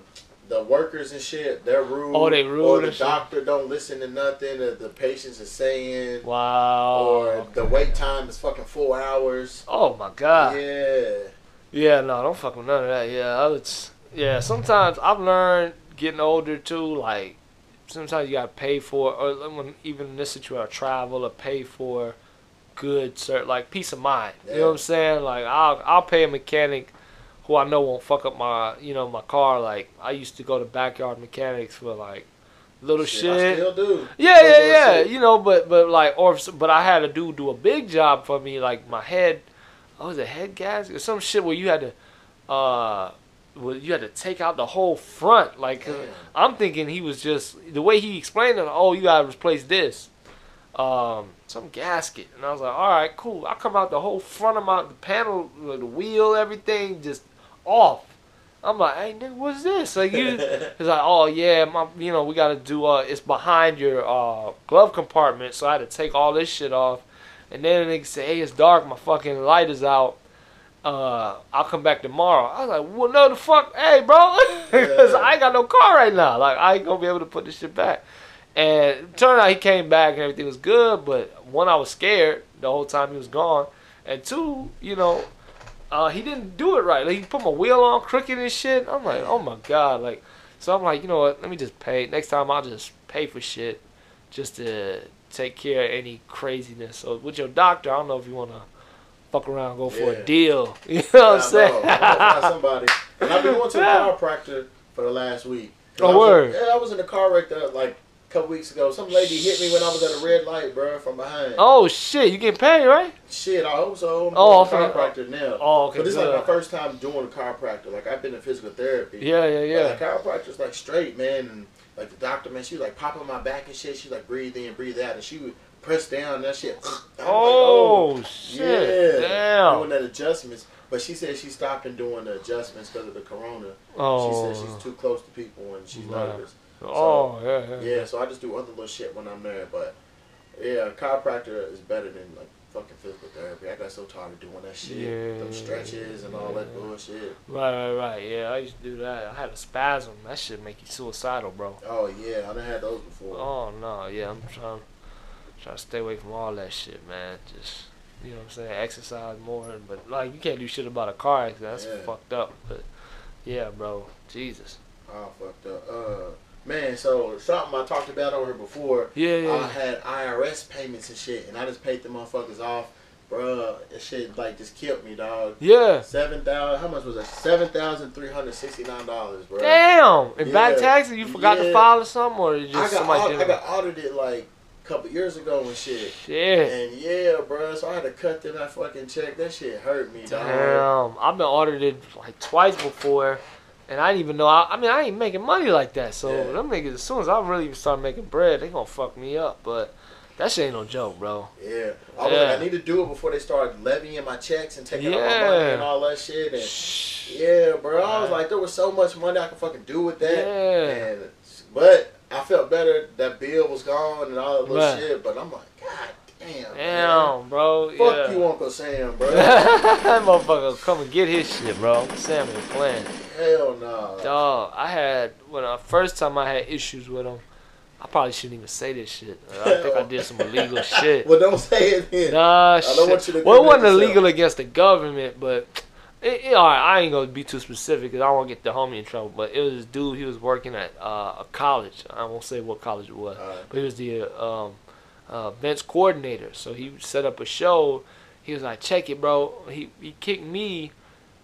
B: the workers and shit, they're rude.
A: Oh, they rude
B: Or the
A: and shit.
B: doctor don't listen to nothing that the patients are saying.
A: wow.
B: Or the wait time is fucking four hours.
A: oh my god.
B: Yeah.
A: Yeah, no, don't fuck with none of that. Yeah, I was, yeah. Sometimes I've learned getting older too. Like sometimes you gotta pay for, or when even in this situation, travel or pay for good, cert, like peace of mind. You know what I'm saying? Like I'll I'll pay a mechanic who I know won't fuck up my you know my car. Like I used to go to backyard mechanics for like little shit.
B: Do.
A: Yeah, yeah, yeah.
B: shit.
A: You know, but but like, or but I had a dude do a big job for me, like my head. Oh, was a head gasket or some shit where you had to, uh, well, you had to take out the whole front. Like,
B: Damn.
A: I'm thinking he was just the way he explained it. Oh, you gotta replace this, um, some gasket, and I was like, all right, cool. I come out the whole front of my the panel, the wheel, everything just off. I'm like, hey, nigga, what's this? Like you. He's [LAUGHS] like, oh yeah, my, you know, we gotta do. Uh, it's behind your uh glove compartment, so I had to take all this shit off. And then the nigga say, hey, it's dark, my fucking light is out. Uh, I'll come back tomorrow. I was like, well, no, the fuck, hey, bro, [LAUGHS] because I ain't got no car right now. Like, I ain't gonna be able to put this shit back. And turned out he came back and everything was good, but one, I was scared the whole time he was gone, and two, you know, uh, he didn't do it right. Like he put my wheel on crooked and shit. I'm like, oh my god, like. So I'm like, you know what? Let me just pay. Next time I'll just pay for shit, just to take care of any craziness. So with your doctor, I don't know if you wanna fuck around, go for
B: Yeah.
A: a deal. [LAUGHS] You know what I'm saying?
B: know. I'm gonna find somebody. And I've been going to the [LAUGHS] chiropractor for the last week.
A: Oh,
B: I was-
A: word.
B: Yeah, I was in a car wreck the, like couple weeks ago. Some lady hit me when I was at a red light, bro, from behind.
A: Oh shit, you getting paid, right?
B: Shit, I hope so. I'm
A: Oh,
B: chiropractor now.
A: Oh, okay.
B: But this is like my first time doing a chiropractor. Like I've been in physical therapy.
A: Yeah, yeah,
B: But,
A: yeah.
B: Chiropractor's like straight, man, and like the doctor, man, she was like popping my back and shit. She like breathe in, breathe out, and she would press down and that shit. [SNIFFS] I'm like,
A: oh, oh, shit.
B: yeah,
A: Damn.
B: doing that adjustments. But she said she stopped and doing the adjustments because of the corona.
A: Oh.
B: She said she's oh. too close to people and she's
A: Right.
B: nervous.
A: Oh, yeah, yeah.
B: Yeah, so I just do other little shit when I'm there. But yeah, chiropractor is better than like fucking physical therapy. I got so tired of doing that shit,
A: Yeah,
B: them stretches and all that bullshit.
A: Right, right, right. Yeah, I used to do that. I had a spasm. That shit make you suicidal, bro.
B: Oh yeah, I done had those before.
A: Oh no, yeah, I'm trying, trying to stay away from all that shit, man. Just you know what I'm saying, exercise more. But like, you can't do shit about a car accident. That's
B: Yeah.
A: fucked up. But yeah, bro, Jesus.
B: Oh fucked up. Uh, man, so something I talked about on here before.
A: Yeah,
B: I had IRS payments and shit, and I just paid the motherfuckers off. Bruh, that shit like just killed me, dog.
A: Yeah.
B: Seven thousand. How much was that? Seven thousand three hundred sixty nine dollars, bro.
A: Damn. And back taxes, you forgot to file or something, or you
B: I got I got audited like a couple years ago and shit.
A: Shit.
B: And yeah, bro, so I had to cut them that fucking check. That shit hurt me, dog.
A: Damn, I've been audited like twice before, and I didn't even know. I, I mean, I ain't making money like that. So
B: Yeah.
A: them niggas, as soon as I really start making bread, they gonna fuck me up. But that shit ain't no joke, bro.
B: Yeah, I was
A: Yeah.
B: like, I need to do it before they start levying my checks and taking out my money and all that shit. And
A: Shh.
B: yeah, bro, I was like, there was so much money I could fucking do with that.
A: Yeah.
B: And but I felt better that bill was gone and all that little
A: Right.
B: shit. But I'm like, God damn.
A: Damn, bro.
B: Fuck
A: yeah.
B: you, Uncle Sam, bro. [LAUGHS]
A: that motherfucker come and get his shit, bro. Sam ain't playing.
B: Hell no.
A: Dog, I had when I first time I had issues with him. I probably shouldn't even say this shit. I think I did some illegal shit. [LAUGHS]
B: Well, don't say it then.
A: Nah,
B: don't
A: shit.
B: want you to
A: well, it wasn't
B: yourself.
A: illegal against the government, but it, it, all right, I ain't gonna be too specific because I don't want to get the homie in trouble. But it was this dude. He was working at uh, a college. I won't say what college it was,
B: Alright.
A: but he was the um, uh, events coordinator. So he set up a show. He was like, "Check it, bro." He he kicked me.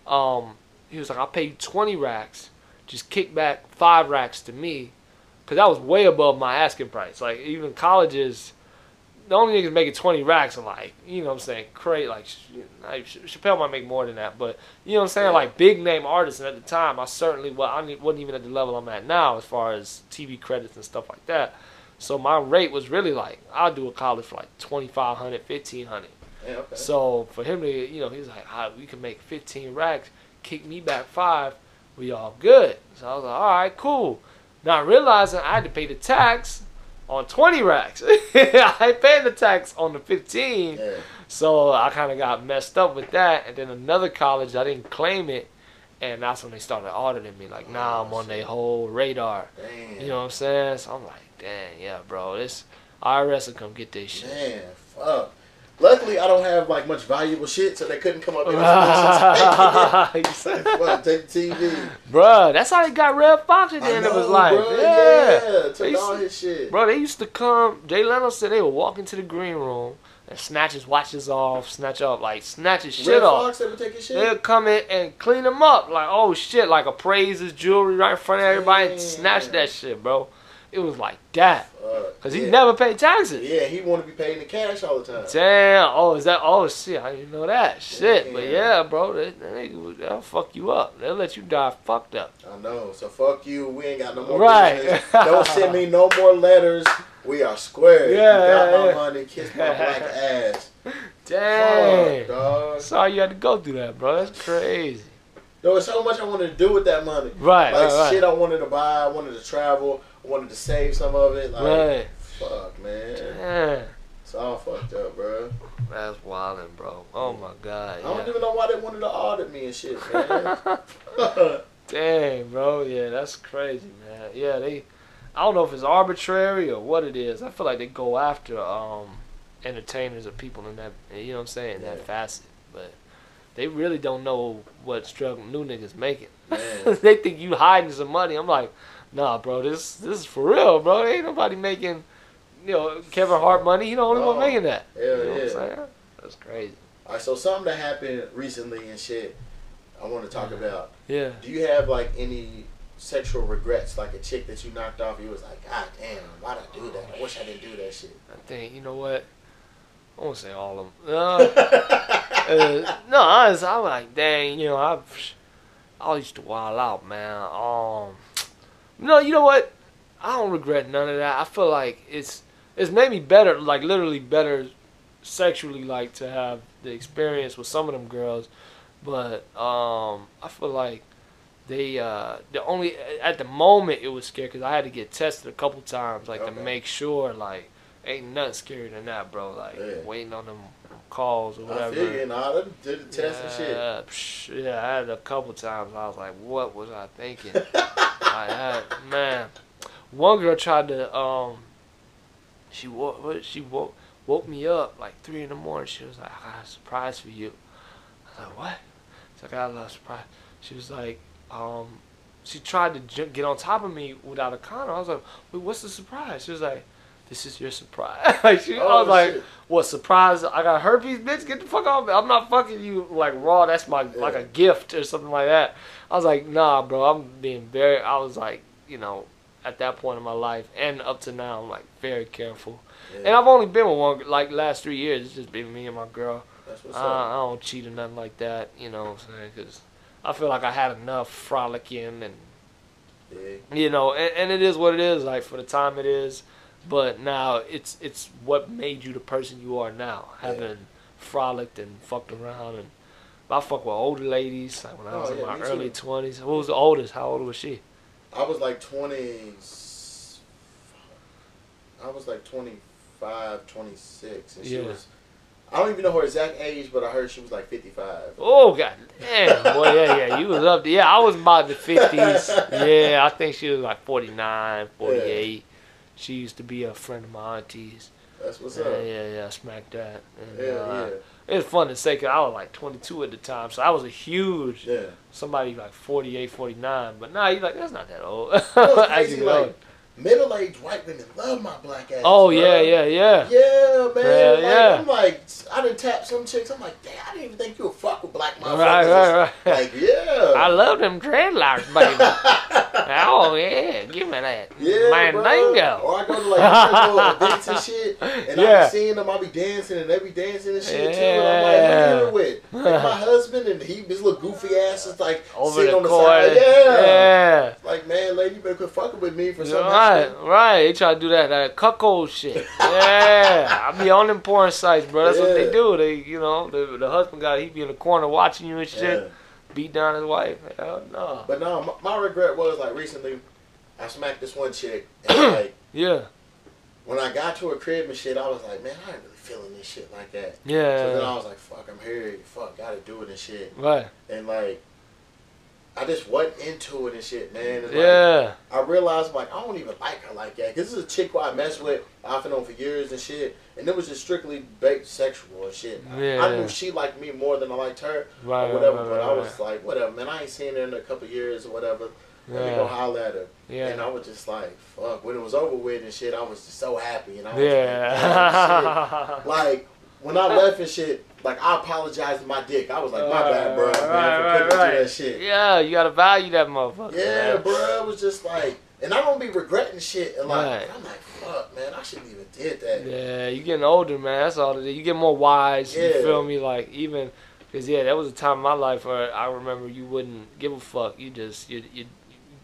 A: Um, he was like, "I'll pay you twenty racks. Just kick back five racks to me." Cause that was way above my asking price. Like even colleges, the only niggas making twenty racks are like, you know what I'm saying, crazy. Like, like Chappelle might make more than that, but you know what I'm saying,
B: Yeah.
A: like big name artists. And at the time, I certainly well, I wasn't even at the level I'm at now as far as TV credits and stuff like that. So my rate was really like, I'll do a college for like 2500 1500
B: Yeah, okay.
A: So for him to, you know, he's like, ah, we can make 15 racks, kick me back five, we all good. So I was like, all right, cool. Not realizing I had to pay the tax on 20 racks. [LAUGHS] I paid the tax on the 15.
B: yeah.
A: So I kind of got messed up with that. And then another college, I didn't claim it. And that's when they started auditing me. Like, now I'm oh, on their whole radar.
B: Damn.
A: You know what I'm saying? So I'm like, dang, yeah, bro. This IRS will come get this shit.
B: Man, fuck. Luckily, I don't have like much valuable shit, so they couldn't come up
A: You [LAUGHS] [LAUGHS] said-
B: Fuck, take the TV.
A: Bruh, that's how they got Redd Foxx at the
B: I
A: end of his
B: know,
A: life.
B: bro.
A: Yeah.
B: yeah.
A: They
B: all
A: used-
B: his shit.
A: Bro, they used to come, Jay Leno said they would walk into the green room and snatch his watches off, snatch up, like, snatch his shit
B: Red
A: off.
B: Fox ever take his shit?
A: They'll come in and clean them up. Like, oh shit, like appraise his jewelry right in front of everybody and snatch
B: Damn.
A: that shit, bro. It was like that. Because he
B: yeah.
A: never paid taxes.
B: Yeah, he want to be paid in cash all the time.
A: Damn. Oh, is that? Oh, shit. I didn't know that. Shit. But
B: Yeah.
A: yeah, bro. They, they, they'll fuck you up. They'll let you die fucked up.
B: I know. So fuck you. We ain't got no more
A: Right.
B: Don't send me no more letters. We are square.
A: Yeah,
B: you got
A: yeah,
B: my
A: yeah.
B: money. Kiss my [LAUGHS] black ass.
A: Damn.
B: Fuck, dog.
A: Sorry you had to go through that, bro. That's crazy.
B: There was so much I wanted to do with that money.
A: Right,
B: Like
A: right, right.
B: shit I wanted to buy. I wanted to travel. I wanted to save some of it. Like,
A: Right.
B: fuck, man.
A: Damn.
B: It's all fucked up, bro.
A: That's wildin', bro. Oh my god.
B: I don't
A: Yeah.
B: even know why they wanted to audit me and shit, man. [LAUGHS]
A: Dang, bro. Yeah, that's crazy, man. Yeah, they. I don't know if it's arbitrary or what it is. I feel like they go after um entertainers or people in that. You know what I'm saying? That facet, but they really don't know what struggle new niggas making. [LAUGHS] They think you hiding some money. I'm like, nah, bro. This this is for real, bro. Ain't nobody making. You know, Kevin Hart money. He the only one making that.
B: Hell
A: you know what I'm
B: yeah.
A: saying? That's crazy.
B: All right, so something that happened recently and shit. I want to talk
A: Yeah.
B: about.
A: Yeah.
B: Do you have like any sexual regrets, like a chick that you knocked off. You was like, God damn, why'd I do that? I wish I didn't do that shit.
A: I think you know what. I won't say all of them. [LAUGHS] Uh, uh, no, honestly, I'm like, dang, you know, I, I used to wild out, man. Um, no, you know what? I don't regret none of that. I feel like it's it's made me better, like literally better sexually, like to have the experience with some of them girls. But um, I feel like they uh, the only at the moment it was scary because I had to get tested a couple times, like
B: Okay.
A: to make sure, like ain't nothing scarier than that, bro. Like
B: Yeah.
A: waiting on them calls or
B: I
A: whatever.
B: feel you, nah, I done did the test and shit.
A: Yeah, yeah, I had a couple times. I was like, "What was I thinking?" [LAUGHS] I had, man, one girl tried to um, she woke, she woke woke me up like three in the morning. She was like, "I got a surprise for you." I was like, "What?" She's like, "I got a little surprise." She was like, um, she tried to j- get on top of me without a condom. I was like, "Wait, what's the surprise?" She was like, "This is your surprise." [LAUGHS] like she, I
B: Oh,
A: was like,
B: shit.
A: what surprise? I got herpes, bitch. Get the fuck off me. I'm not fucking you like raw. That's my like a gift or something like that. I was like, nah, bro. I'm being very. I was like, you know, at that point in my life and up to now, I'm like very careful.
B: Yeah,
A: And I've only been with one like last three years. It's just been me and my girl.
B: that's what's
A: I, I don't cheat or nothing like that. You know what I'm saying? Because I feel like I had enough frolicking and
B: Yeah.
A: you know, and, and it is what it is. Like for the time it is, but now it's it's what made you the person you are now,
B: Yeah.
A: having frolicked and fucked around and. I fuck with older ladies, like when I was
B: Oh,
A: in
B: yeah,
A: my early twenties. Who was the oldest? How old was she?
B: I was like 20. I was like 25, 26. And she
A: Yeah.
B: was. I don't even know her exact age, but I heard she was like 55.
A: Oh god damn, boy, yeah, yeah, you was up there. Yeah, I was about the fifties. [LAUGHS] Yeah, I think she was like 49, 48. She used to be a friend of my auntie's.
B: That's what's
A: Yeah,
B: up.
A: yeah, yeah, smack that. And,
B: Yeah,
A: uh,
B: yeah.
A: It's fun to say because I was like 22 at the time, so I was a huge
B: Yeah.
A: somebody like 48, 49. But now you're like, that's not that old. [LAUGHS]
B: You know what's
A: As
B: crazy? Like, middle aged white women love my black ass.
A: oh
B: bro.
A: yeah, yeah, yeah.
B: Yeah, man.
A: Yeah,
B: like,
A: yeah.
B: I'm like, I done tap some chicks. I'm like, damn, I didn't even think you would fuck with black motherfuckers.
A: Right, right, right.
B: Like, yeah. [LAUGHS]
A: I love them dreadlocks, baby. [LAUGHS] oh yeah, give me that.
B: Yeah,
A: Mandingo.
B: bro. Or I go to like events and shit, and I
A: Yeah.
B: be seeing them. I be dancing and they be dancing and shit too. And I'm like, who you here with? Like my [LAUGHS] husband and he, his little goofy ass is like
A: Over
B: sitting
A: the
B: on the
A: court.
B: side. Yeah.
A: yeah.
B: Like man, lady, you better quit fucking with me for something.
A: Right, right. They try to do that, that cuckold shit. Yeah, I be on them porn sites, bro. That's what they do. They, you know, the, the husband got he be in the corner watching you and shit,
B: Yeah.
A: Beat down his wife. Hell no.
B: But no, my, my regret was like recently, I smacked this one chick, and [CLEARS THROAT] like
A: Yeah,
B: when I got to her crib and shit, I was like, man, I ain't really feeling this shit like that. Yeah. So then I was like, fuck, I'm here. Fuck, gotta do it and shit.
A: right.
B: And like, I just wasn't into it and shit, man. And, like,
A: Yeah,
B: I realized like I don't even like her like that. Cause this is a chick who I messed with off and on for years and shit, and it was just strictly based sexual and shit. I- I, knew she liked me more than I liked her
A: right.
B: or whatever,
A: right,
B: but
A: right,
B: I was like, whatever, man. I ain't seen her in a couple years or whatever. Let me go
A: Yeah,
B: holler at her.
A: yeah.
B: And I was just like, fuck. When it was over with and shit, I was just so happy. And I was like,
A: Yeah.
B: "Damn, shit." [LAUGHS] like when I left and shit, like I apologized to my dick. I was like, my bad, bro, man, for
A: Right, right,
B: you that shit.
A: Yeah, you gotta value that motherfucker.
B: Yeah,
A: man.
B: bro. It was just like, and I don't be regretting shit. And like,
A: Right.
B: I'm like, fuck, man, I shouldn't even did that.
A: Yeah, you getting older, man. That's all it is. You get more wise. You
B: Yeah.
A: feel me? Like even, cause yeah, that was a time in my life where I remember you wouldn't give a fuck. You just you you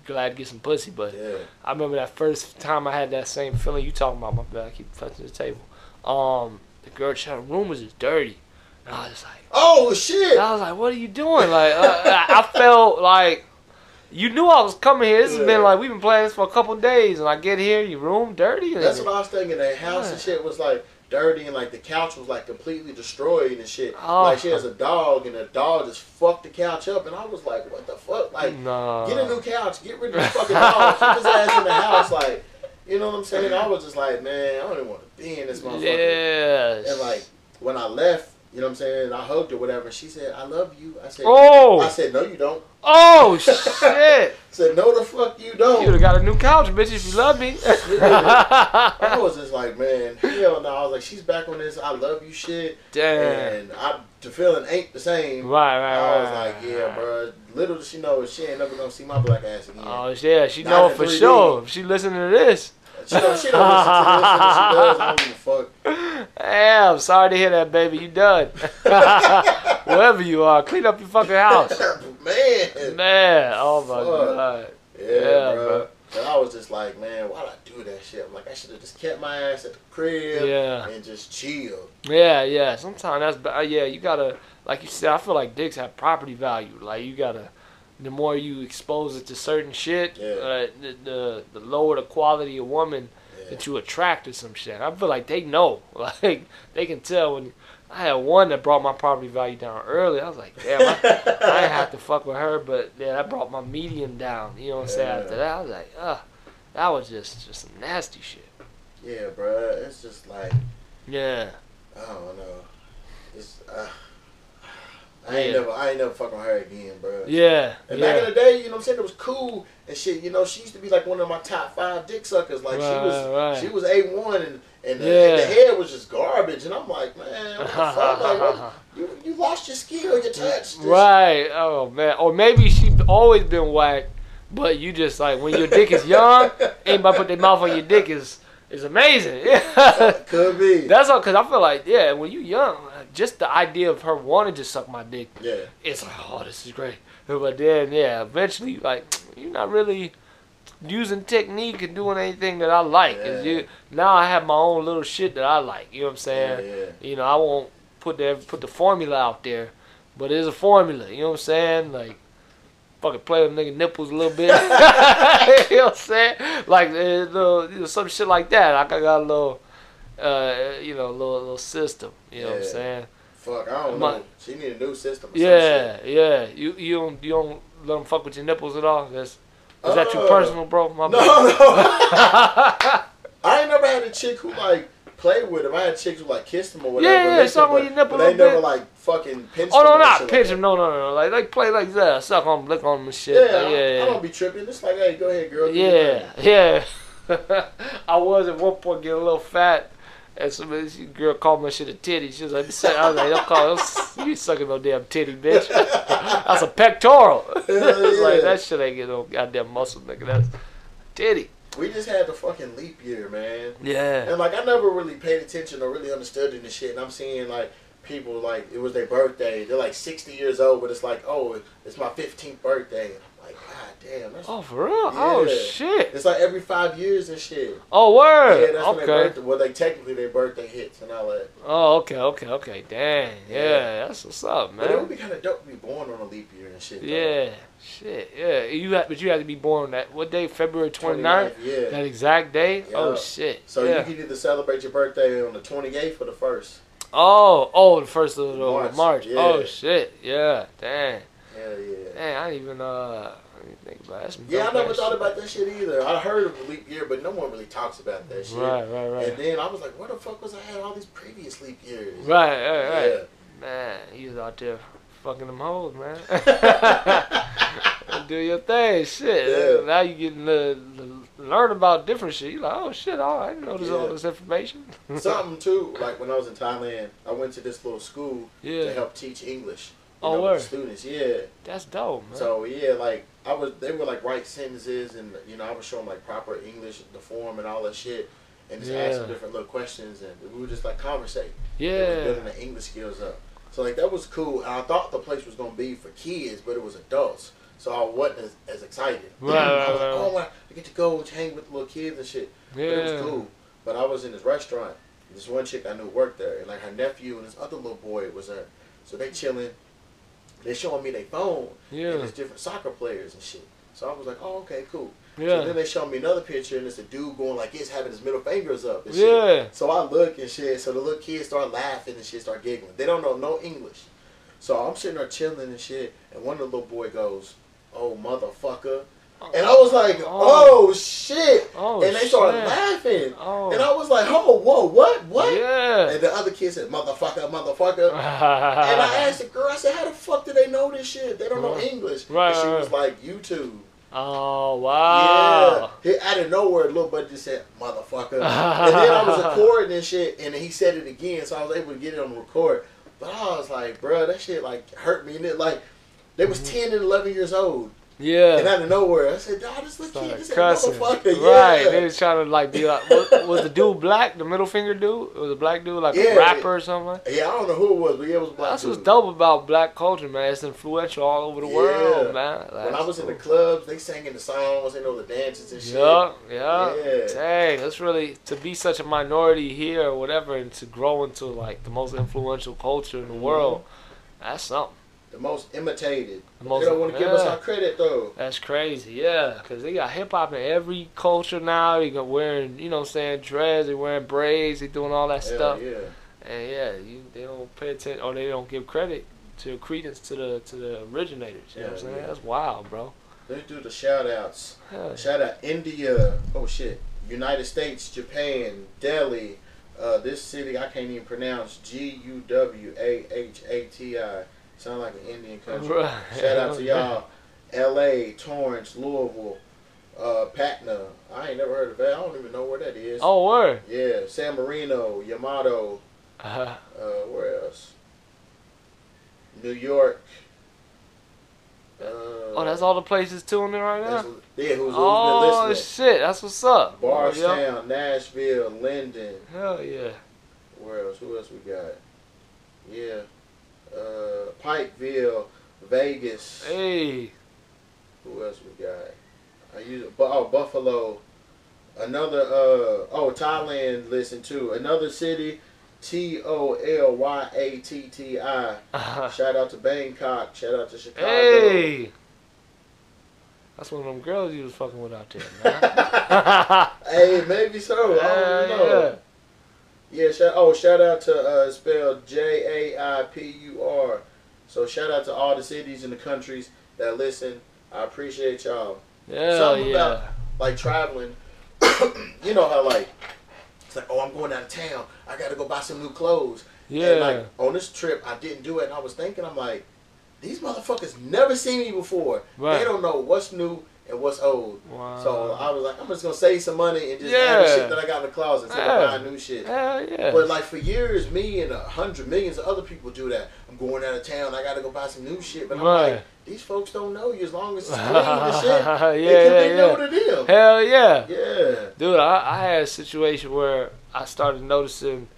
A: glad to get some pussy. But
B: Yeah.
A: I remember that first time I had that same feeling you talking about. My bad. I keep touching the table. Um, the girl chat room was just dirty, and I was like.
B: Oh shit.
A: I was like, "What are you doing?" Like, uh, I, I felt like you knew I was coming here. This has been like we've been playing this for a couple days, and I get here, your room dirty.
B: That's what I was thinking. The house and shit was like dirty, and like the couch was like completely destroyed and shit.
A: Oh.
B: Like she has a dog, and the dog just fucked the couch up, and I was like, what the fuck? Like,
A: nah.
B: get a new couch, get rid of the fucking dog, keep his ass in the house, like. You know what I'm saying? I was just like, man, I don't even want to be in this motherfucker.
A: Yes.
B: And like when I left, You know what I'm saying? I hugged her, whatever. She said, "I love you." I said,
A: Oh.
B: I said, "No, you don't."
A: Oh [LAUGHS] shit!
B: Said, "No, the fuck you don't."
A: You'd
B: don't."
A: have got a new couch, bitch, if you love me. [LAUGHS]
B: I was just like, man, hell no. I was like, she's back on this "I love you" shit,
A: Damn.
B: and I the feeling ain't the same.
A: Right, right, right.
B: I was like, yeah, bro. Little does she know, she ain't never gonna see my black ass again.
A: Oh yeah, she
B: Not
A: know for
B: 3D.
A: sure. If she listening to this.
B: She don't, she don't listen to this, she does. I don't give a fuck.
A: Damn, sorry to hear that, baby. You done. [LAUGHS] Wherever you are, clean up your fucking house.
B: man.
A: Man, oh my
B: Fuck.
A: god.
B: Yeah,
A: Yeah,
B: bro.
A: bro.
B: And I was just like, man, why'd I do that shit? I'm like, I should have just kept my ass at the crib
A: Yeah.
B: and just chill.
A: Yeah, yeah. Sometimes that's ba- uh, yeah. You gotta, like you said, I feel like dicks have property value. Like you gotta, the more you expose it to certain shit,
B: Yeah.
A: uh, the, the the lower the quality of woman
B: Yeah.
A: that you attract to some shit. I feel like they know, [LAUGHS] like they can tell when. I had one that brought my property value down early. I was like, damn, I, I didn't have to fuck with her, but yeah, that brought my median down. You know what I'm saying?
B: Yeah.
A: After that, I was like, ugh, that was just just some nasty shit.
B: Yeah, bro. It's just like,
A: Yeah.
B: I don't know. It's, uh, I ain't
A: Yeah.
B: never, I ain't never fucking her again, bro.
A: Yeah.
B: And
A: yeah.
B: back in the day, you know what I'm saying, it was cool and shit. You know, she used to be like one of my top five dick suckers. Like she was,
A: right.
B: she was a one, and and the,
A: Yeah.
B: and the head was just garbage. And I'm like, man, what the fuck? Like, what, [LAUGHS] you you lost your skill, your touch.
A: Right. Oh man. Or maybe she always been whack, but you just like when your dick is young, anybody put their mouth on your dick is is amazing. Yeah. [LAUGHS]
B: Could be.
A: That's all. Cause I feel like yeah, when you young, just the idea of her wanting to suck my dick,
B: yeah.
A: it's like oh this is great. But then yeah, eventually like you're not really using technique and doing anything that I like.
B: Yeah.
A: you now I have my own little shit that I like. You know what I'm saying?
B: yeah.
A: You know, I won't put the put the formula out there, but it's a formula. You know what I'm saying? Like, fucking play with nigga nipples a little bit. [LAUGHS] you know what I'm saying? Like, uh, little, you know, some shit like that. I got a little, uh, you know, little little system. You know what I'm saying?
B: Fuck, I don't
A: My-
B: know. She need a new system.
A: Yeah, yeah. You you don't you don't let them fuck with your nipples at all? That's, is that too
B: Uh,
A: personal, bro? My
B: No,
A: bad.
B: no. [LAUGHS] I ain't never had a chick who like played with him. I had chicks who like kissed him or whatever.
A: Yeah, yeah, suck on your nipple
B: But they never
A: bit.
B: like fucking pinched
A: Oh
B: him
A: no, not pinch
B: like
A: him. No, no, no. Like like play like that. Suck on, lick on him and shit.
B: Yeah,
A: Like,
B: I,
A: yeah,
B: I don't be tripping. It's like, hey, go ahead, girl.
A: Yeah, yeah. [LAUGHS] I was at one point getting a little fat, and some this girl called my shit a titty. She was like, I was like, don't call it, you sucking no damn titty, bitch. [LAUGHS] That's a pectoral. [LAUGHS] Like that shit ain't get no goddamn muscle, nigga. That's titty.
B: We just had the fucking leap year, man.
A: Yeah.
B: And like I never really paid attention or really understood and shit. And I'm seeing like people like it was their birthday. They're like 60 years old, but it's like, oh, it's my 15th birthday. And I'm like, god damn, that's
A: Oh, for real? Oh shit.
B: it's like every five years and shit.
A: Oh word.
B: Yeah, that's when their
A: okay.
B: birthday. Well, they technically their birthday hits and all that.
A: Oh, okay, okay, okay. Dang. Yeah,
B: Yeah.
A: that's what's up, man.
B: But it would be kind of dope to be born on a leap year and shit. though.
A: Yeah. Shit. Yeah. You had, but you had to be born that what day? February 29th?
B: 29th, Yeah.
A: That exact day? Oh shit.
B: So
A: yeah.
B: you can either celebrate your birthday on the 28th or the first.
A: Oh, oh, the first of
B: March,
A: March.
B: yeah.
A: Oh shit. Yeah. Dang.
B: Hell yeah.
A: Dang. I didn't even uh. Think about it.
B: Yeah, I never thought
A: shit.
B: about that shit either. I heard of leap year, but no one really talks about that shit.
A: Right, right, right.
B: And then I was like, where the fuck was I at all these previous leap years?
A: Right, right, right.
B: Yeah.
A: Man, you was out there fucking them hoes, man. [LAUGHS] [LAUGHS] Do your thing, shit.
B: Yeah.
A: Now you getting to, to learn about different shit. You like, oh shit, all right, I didn't know this all this information. [LAUGHS]
B: Something too, like when I was in Thailand, I went to this little school to help teach English.
A: Oh,
B: know,
A: word.
B: students. Yeah.
A: that's dope, man.
B: So yeah, like I was, they were like write sentences, and you know I was showing like proper English, the form, and all that shit, and just
A: Yeah.
B: different little questions, and we would just like conversate.
A: Yeah,
B: building the English skills up. So like that was cool, and I thought the place was gonna be for kids, but it was adults. So I wasn't as, as excited.
A: Right,
B: I was
A: right,
B: like, oh my, I get to go and hang with little kids and shit. But it was cool. But I was in this restaurant. This one chick I knew worked there, and like her nephew and this other little boy was there. So they chilling. They showing me their phone and
A: Yeah,
B: there's different soccer players and shit. So I was like, oh okay, cool. So then they showed me another picture, and it's a dude going like this, having his middle fingers up. And shit.
A: yeah.
B: So I look and shit. So the little kids start laughing and shit, start giggling. They don't know no English. So I'm sitting there chilling and shit, and one of the little boy goes, "Oh motherfucker." And I was like,
A: Oh.
B: oh, shit.
A: Oh,
B: and they started
A: shit.
B: laughing.
A: Oh.
B: And I was like, oh, whoa, what? What?
A: Yeah.
B: And the other kid said, motherfucker, motherfucker. [LAUGHS] And I asked the girl, I said, how the fuck do they know this shit? They don't know
A: Right.
B: English.
A: Right,
B: And she was like, YouTube.
A: oh wow.
B: Yeah. He, out of nowhere, little buddy just said, motherfucker. and then I was [LAUGHS] recording and shit, and he said it again, so I was able to get it on the record. But I was like, bro, that shit like hurt me. And it like, they was mm-hmm. 10 and 11 years old.
A: Yeah.
B: And out of nowhere, I said, dog, this little kid, this motherfucker. [LAUGHS]
A: Right.
B: Yeah.
A: They was trying to like be like was, was the dude black, the middle finger dude? It was a black dude, like
B: Yeah.
A: a rapper or something
B: Yeah, I don't know who it was, but yeah, it was black
A: That's what's
B: dude.
A: dope about black culture, man. It's influential all over the
B: Yeah.
A: world, man.
B: When I was in the
A: cool.
B: clubs, they singing in the songs, they know the dances and shit.
A: Yeah, yeah.
B: Yeah.
A: Dang, that's really to be such a minority here or whatever, and to grow into like the most influential culture in the
B: Mhm.
A: world. That's something.
B: The most imitated.
A: The most-
B: they don't want to give us our credit though.
A: That's crazy, yeah. Cause they got hip hop in every culture now. They got wearing, you know, I'm saying dreads. They wearing braids. They doing all that
B: Hell
A: stuff.
B: yeah.
A: And yeah, you, they don't pay attention or they don't give credit to credence to the to the originators. You know what I'm saying?
B: yeah.
A: That's wild, bro.
B: Let's do the shout outs.
A: Yeah.
B: Shout out India. Oh shit. United States, Japan, Delhi. Uh, this city I can't even pronounce. G U W A H A T I. Sound like an Indian country.
A: Right.
B: Shout out to [LAUGHS] y'all. L.A., Torrance, Louisville, uh, Patna. I ain't never heard of that. I don't even know where that is.
A: Oh, word.
B: Yeah, San Marino, Yamato.
A: Uh,
B: Uh, where else? New York. Uh,
A: oh, that's all the places tuning in right now.
B: Yeah, who's, who's
A: Oh
B: been listening?
A: shit, that's what's up. Oh, yeah.
B: Nashville, Linden.
A: Hell yeah.
B: Where else? Who else we got? Yeah. Uh, Pikeville, Vegas.
A: Hey.
B: Who else we got? I use oh Buffalo. Another uh oh Thailand listen too. Another city, T O L Y A T T I. Shout out to Bangkok. Shout out to Chicago.
A: hey. That's one of them girls you was fucking with out there, man. [LAUGHS]
B: Hey, maybe so. I don't know. Yeah. Shout, oh, shout out to uh, spelled J A I P U R. So shout out to all the cities and the countries that listen. I appreciate y'all.
A: Yeah,
B: Something
A: yeah.
B: about- Like traveling, [COUGHS] you know how like it's like, oh, I'm going out of town. I got to go buy some new clothes.
A: yeah.
B: And like on this trip, I didn't do it, and I was thinking, I'm like, these motherfuckers never seen me before.
A: Right.
B: They don't know what's new and what's old.
A: wow.
B: So I was like, I'm just gonna save some money and just have the shit that I got in the closet
A: Yeah.
B: of buying new shit.
A: Hell yeah.
B: But like for years, me and a hundred millions of other people do that. I'm going out of town. I gotta go buy some new shit. But I'm
A: Right.
B: like, these folks don't know you as long as [LAUGHS] it's clean and shit.
A: yeah, [LAUGHS]
B: they
A: yeah,
B: they know
A: yeah.
B: to them.
A: Hell yeah.
B: Yeah.
A: Dude, I, I had a situation where I started noticing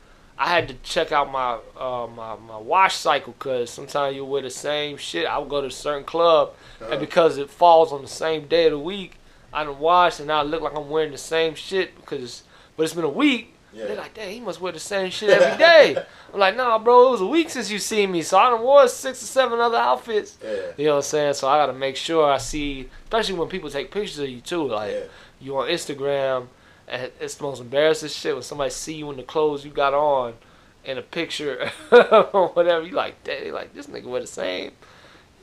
A: I had to check out my uh, my, my wash cycle because sometimes you wear the same shit. I would go to a certain club,
B: Uh-huh.
A: and because it falls on the same day of the week, I don't wash and I look like I'm wearing the same shit because, but it's been a week.
B: Yeah.
A: They're like, dang, he must wear the same shit every day. [LAUGHS] I'm like, nah, bro, it was a week since you seen me, so I done wore six or seven other outfits.
B: Yeah.
A: You know what I'm saying? So I gotta make sure I see, especially when people take pictures of you too. Like
B: Yeah.
A: you on Instagram, it's the most embarrassing shit when somebody see you in the clothes you got on, in a picture [LAUGHS] or whatever. You like, they like this nigga wear the same.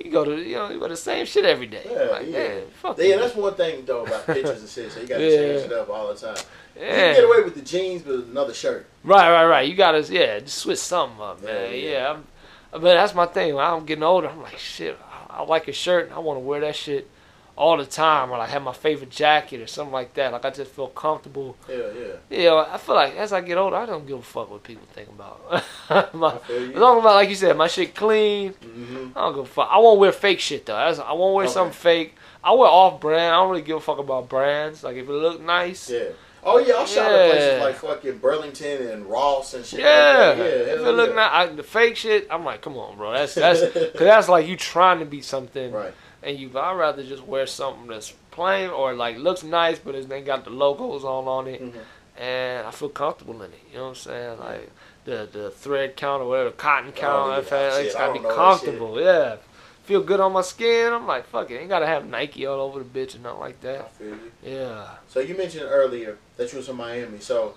A: You go to, you know, you wear the same shit every day.
B: Yeah,
A: like,
B: yeah.
A: fuck
B: Yeah,
A: you.
B: that's one thing though about [LAUGHS] pictures and shit. So you gotta
A: Yeah.
B: change it up all the time. You
A: yeah.
B: can get away with the jeans with another shirt.
A: Right, right, right. You gotta, yeah, just switch something up, man.
B: yeah.
A: Yeah, I'm, but that's my thing. When I'm getting older, I'm like, shit, I, I like a shirt and I want to wear that shit all the time, or like have my favorite jacket or something like that. Like I just feel comfortable.
B: Yeah, yeah.
A: You know, I feel like as I get older, I don't give a fuck what people think about. [LAUGHS] my,
B: I feel you.
A: as long as, like you said, my shit clean,
B: hmm
A: I don't give a fuck. I won't wear fake shit though. That's, I won't wear
B: Okay.
A: something fake. I wear off brand. I don't really give a fuck about brands. Like if it look nice,
B: Yeah. Oh yeah, I'll shop at places like fucking Burlington and Ross and shit.
A: Yeah,
B: Like yeah.
A: if it look
B: yeah.
A: nice, I, the fake shit, I'm like, come on, bro. That's that's because that's like you trying to be something,
B: Right.
A: And you. I'd rather just wear something that's plain or like looks nice, but it's ain't got the logos on on it,
B: Mhm.
A: and I feel comfortable in it. You know what I'm saying? Like the the thread count or whatever, cotton count.
B: yeah,
A: had-
B: shit,
A: it's gotta be comfortable. Yeah, feel good on my skin. I'm like, fuck it, ain't gotta have Nike all over the bitch and nothing like
B: I
A: that.
B: feel you.
A: Yeah.
B: So you mentioned earlier that you was from Miami. So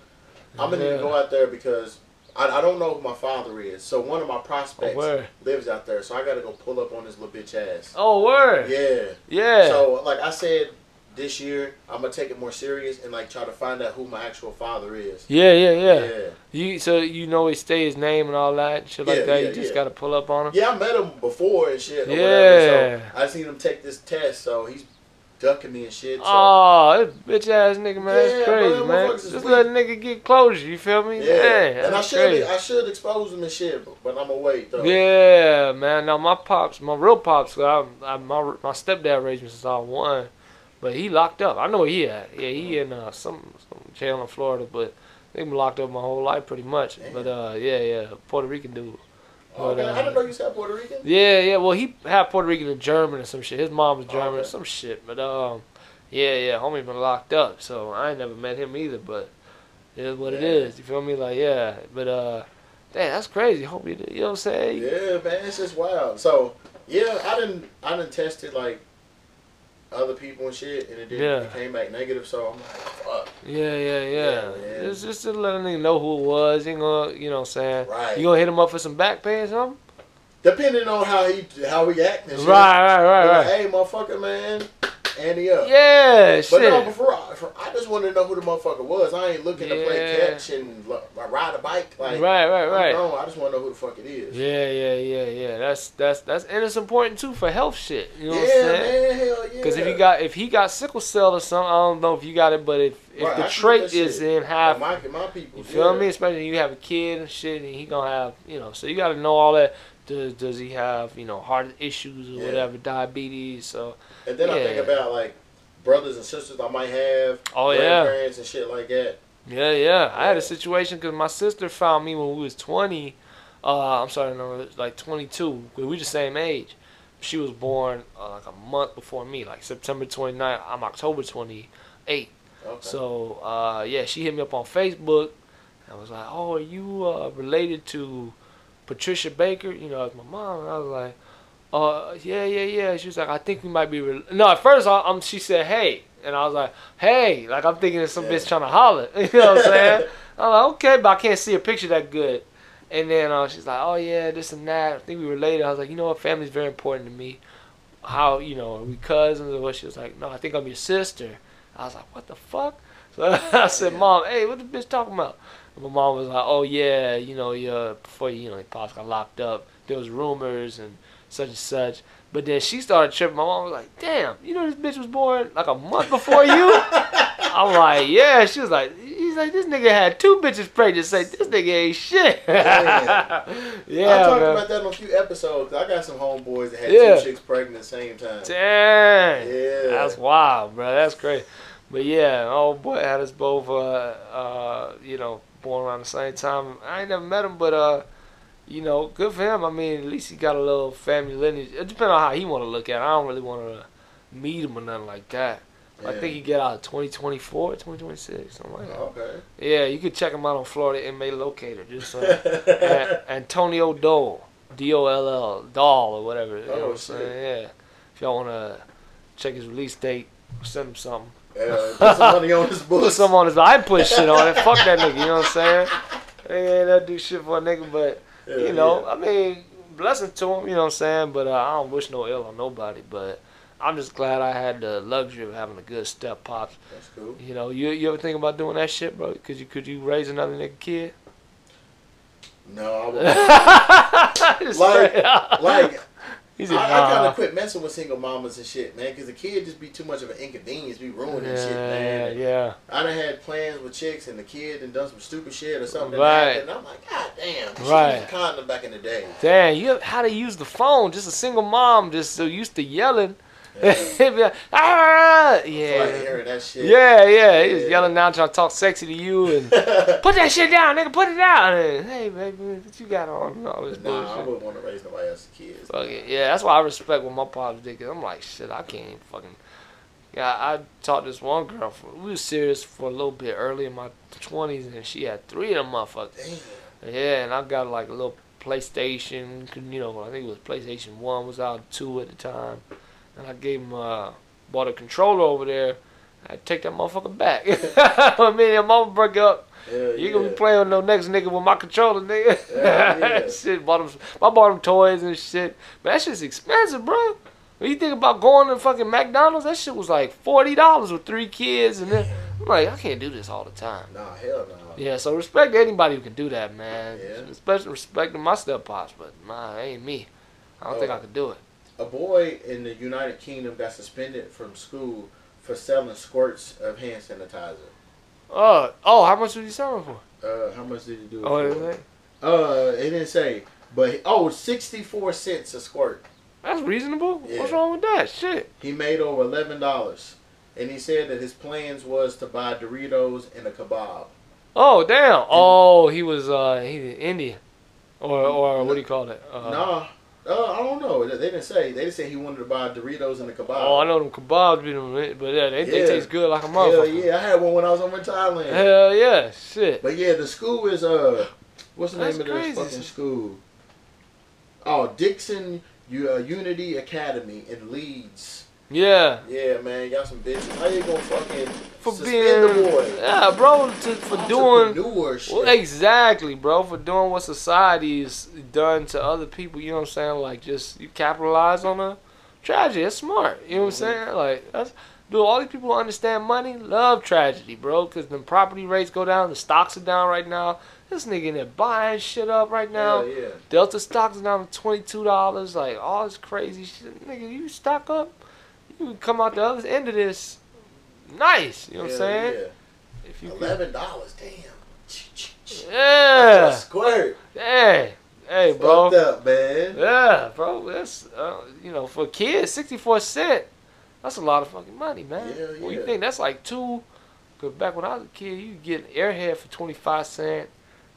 B: I'm gonna need
A: Yeah.
B: to go out there because I, I don't know who my father is. So one of my
A: Oh,
B: prospects
A: word.
B: lives out there. So I gotta go pull up on his little bitch ass.
A: Oh, word.
B: Yeah.
A: Yeah.
B: So like I said this year I'm gonna take it more serious and like try to find out who my actual father is.
A: Yeah, yeah, yeah.
B: Yeah.
A: You so you know he stay his name and all that shit like
B: Yeah,
A: that.
B: yeah,
A: you just gotta pull up on him.
B: Yeah, I met him before and shit. Or
A: Yeah.
B: Whatever, so I seen him take this test, so he's ducking me and shit. So.
A: Oh, this bitch ass nigga, man,
B: Yeah,
A: that's crazy,
B: bro,
A: man. Just
B: weak.
A: let a nigga get closure. You feel me?
B: yeah,
A: Man,
B: and I should. I should expose him and shit, but, but I'm wait though.
A: Yeah, man. Now my pops, my real pops, I, I, my my stepdad raised me since I was one, but he locked up. I know where he at. Yeah, he in uh, some, some jail in Florida, but they been locked up my whole life pretty much.
B: Damn.
A: But uh, yeah, yeah, Puerto Rican dude.
B: Okay,
A: But, uh,
B: I didn't know you said Puerto Rican.
A: Yeah, yeah. Well, he had Puerto Rican and German or some shit. His mom was German or
B: Okay.
A: some shit. But um, yeah, yeah. Homie been locked up, so I ain't never met him either. But it is what it
B: Yeah.
A: is. You feel me? Like yeah. But uh, damn, that's crazy. Homie, you, you know what I'm saying?
B: Yeah, man, it's just wild. So yeah, I didn't I didn't test it like other people and shit, and it didn't.
A: Yeah.
B: It came back negative. So I'm like, fuck.
A: Yeah, yeah, yeah.
B: Yeah.
A: It's just to let a nigga know who it was. You gonna, you know what I'm saying?
B: Right.
A: You gonna hit him up for some back pay or something?
B: Depending on how he how he acting. and shit.
A: Right, right, right,
B: Like,
A: right.
B: Hey, motherfucker, man, Andy up.
A: Yeah,
B: But
A: shit.
B: no, before I, for, I just wanted to know who the motherfucker was. I ain't looking to play catch and lo- ride a bike. Like,
A: right, right, right.
B: I just want to know who the fuck it is.
A: Yeah, yeah, yeah, yeah. That's that's that's and it's important too for health shit. You know
B: yeah,
A: what I'm saying?
B: man, hell yeah.
A: Because if you got if he got sickle cell or something, I don't know if you got it, but if if
B: Right,
A: the
B: get
A: trait is
B: shit.
A: in half,
B: my, my people,
A: you feel
B: yeah.
A: me? Especially you have a kid and shit, and he gonna have you know. So you got to know all that. Does does he have you know heart issues or
B: Yeah.
A: whatever, diabetes? So
B: And then I think about like brothers and sisters I might have,
A: oh yeah,
B: grandparents and shit like that.
A: yeah, yeah. I had a situation because my sister found me when we was twenty. Uh, I'm sorry, no, like 22. we were the same age. She was born uh, like a month before me, like September 29th. I'm October 28th.
B: Okay.
A: So uh, yeah, she hit me up on Facebook. and was like, "Oh, are you uh, related to Patricia Baker?" You know, as my mom. And I was like, "Uh, yeah, yeah, yeah." She was like, "I think we might be." Re-. No, at first, I, um, she said, "Hey," and I was like, "Hey," like I'm thinking it's some
B: Yeah.
A: bitch trying to holler. [LAUGHS] You know what I'm saying? I'm like, "Okay," but I can't see a picture that good. And then uh, she's like, "Oh yeah, this and that. I think we related." I was like, "You know what? Family's very important to me. How you know are we cousins or what?" She was like, "No, I think I'm your sister." I was like, "What the fuck?" So [LAUGHS] I said. "Mom, hey, what the bitch talking about?" My mom was like, "Oh yeah, you know, yeah, before you know, your pops got locked up, there was rumors and such and such." But then she started tripping. My mom was like, "Damn, you know this bitch was born like a month before you." [LAUGHS] I'm like, "Yeah." She was like, "He's like this nigga had two bitches pregnant. Say this nigga ain't shit."
B: Damn. [LAUGHS]
A: yeah,
B: I talked
A: man.
B: about that on a few episodes. I got some homeboys that had
A: Yeah.
B: two chicks pregnant at the same time.
A: Dang.
B: Yeah.
A: That's wild, bro. That's crazy. But yeah, oh boy, had us both, uh, uh, you know, born around the same time. I ain't never met him, but uh, you know, good for him. I mean, at least he got a little family lineage. It depends on how he want to look at it. I don't really want to meet him or nothing like that. I think he get out of 2024, 2026, something like that.
B: Okay.
A: Yeah, you could check him out on Florida Inmate Locator. Just uh, [LAUGHS] An- Antonio Dole, D O L L, Doll or whatever. You know
B: Oh,
A: what I'm saying? Yeah. If y'all wanna check his release date, send him something.
B: Uh, put some money on his [LAUGHS]
A: Put some on his. I put shit on it. Fuck that nigga. You know what I'm saying? Ain't that do shit for a nigga, but
B: Yeah,
A: you know,
B: yeah.
A: I mean, blessing to him. You know what I'm saying? But uh, I don't wish no ill on nobody. But I'm just glad I had the luxury of having a good step pops.
B: That's cool.
A: You know, you you ever think about doing that shit, bro? Could you could you raise another nigga kid?
B: No, I [LAUGHS] would. Like- like
A: He
B: I, I kind of quit messing with single mamas and shit, man, because the kid just be too much of an inconvenience, be ruining shit, man.
A: yeah.
B: I done had plans with chicks and the kid and done some stupid shit or something.
A: Right.
B: And I'm like, God damn.
A: Right.
B: condom back in the day.
A: Damn, you how to use the phone? Just a single mom, just so used to yelling. [LAUGHS]
B: Yeah.
A: Like, ah, yeah, yeah, yeah. He was
B: Yeah.
A: yelling down, trying to talk sexy to you, and put that shit down, nigga, put it down. And, hey, baby, what you got on? All this
B: nah, I wouldn't want to raise nobody else's kids.
A: Fuck it. Yeah, that's why I respect what my pops did. Cause I'm like, shit, I can't even fucking. Yeah, I taught this one girl. For, we was serious for a little bit early in my twenties, and she had three of them motherfuckers.
B: Damn.
A: Yeah, and I got like a little PlayStation. You know, I think it was PlayStation One was out, two at the time, and I gave him uh, bought a controller over there. I take that motherfucker back. [LAUGHS] I mean, your mama break up,
B: Hell
A: you
B: yeah.
A: gonna be playing with no next nigga with my controller, nigga. [LAUGHS]
B: Yeah,
A: shit, bought him. I bought him toys and shit. But that shit's expensive, bro. When you think about going to fucking McDonald's, that shit was like forty dollars with three kids, and then I'm like, I can't do this all the time.
B: Nah, hell no.
A: Yeah, so respect anybody who can do that, man.
B: Yeah.
A: Especially respect to my step pops, but nah, ain't me. I don't think
B: Oh.
A: I could do it.
B: A boy in the United Kingdom got suspended from school for selling squirts of hand sanitizer.
A: Oh, oh, how much was he selling for?
B: Uh, how much did he do it
A: Oh,
B: for?
A: it?
B: Uh, it didn't say, but oh, 64 cents a squirt.
A: that's reasonable. What's wrong with that? Shit.
B: He made over eleven dollars, and he said that his plans was to buy Doritos and a kebab.
A: Oh, damn. Oh, he was uh he Indian, or or what do you call it? Uh,
B: nah, uh, I don't know. They didn't say. They just said he wanted to buy Doritos and a kebab.
A: Oh, I know them kebabs, be them, but yeah, they, they taste good like a
B: Hell
A: motherfucker.
B: yeah, I had one when I was over in Thailand.
A: Hell yeah, shit.
B: But yeah, the school is uh, what's the
A: That's
B: name of
A: crazy.
B: this fucking school? Oh, Dixon uh, Unity Academy in Leeds.
A: Yeah,
B: Yeah, man, y'all some bitches. How you gonna fucking
A: for
B: suspend
A: being yeah, bro, to, for doing well, exactly, bro, for doing what society's done to other people. You know what I'm saying? Like just you capitalize on a tragedy. It's smart. You know what I'm
B: Mhm.
A: saying? Like that's. Dude, all these people who understand money love tragedy, bro. Cause the property rates go down, the stocks are down right now. This nigga in there buying shit up right now.
B: Yeah.
A: Delta stocks is down to twenty two dollars. Like all this crazy shit, nigga. You stock up, you can come out the other end of this nice. You know what I'm saying?
B: Yeah.
A: If you
B: Eleven dollars, damn.
A: yeah,
B: Squirt.
A: hey, hey, bro,
B: Fucked up, man.
A: yeah, bro. That's uh, you know for kids, sixty four cent. That's a lot of fucking money, man.
B: Yeah,
A: What you think? That's like two. Cause back when I was a kid, you get Airhead for twenty five cent.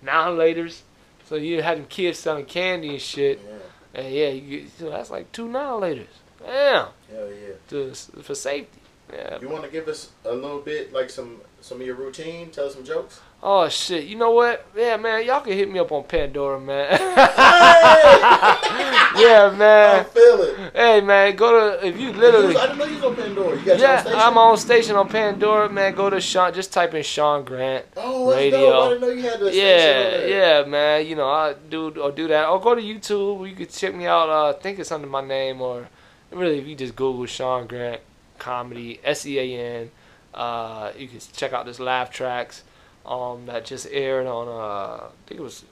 A: Now laters, so you had them kids selling candy and shit.
B: Yeah.
A: And yeah, you get, so that's like two now laters. Damn,
B: Hell yeah.
A: to, for safety. Yeah.
B: You want to give us a little bit, like some some of your routine? Tell us some jokes.
A: Oh shit. You know what? Yeah, man. Y'all can hit me up on Pandora, man. [LAUGHS] yeah, man.
B: I feel it.
A: Hey, man. Go to if you literally.
B: I didn't know you was on Pandora. You got your own
A: Yeah,
B: station?
A: I'm on station on Pandora, man. Go to Sean. Just type in Sean Grant.
B: Oh, that's
A: radio.
B: dope. I didn't know you had the
A: Yeah, yeah, man. You know, I do or do that. Or go to YouTube. You could check me out. Uh, I think it's under my name, or really, if you just Google Sean Grant comedy, S E A N. Uh, you can check out this laugh tracks. Um, that just aired on. Uh, I think it was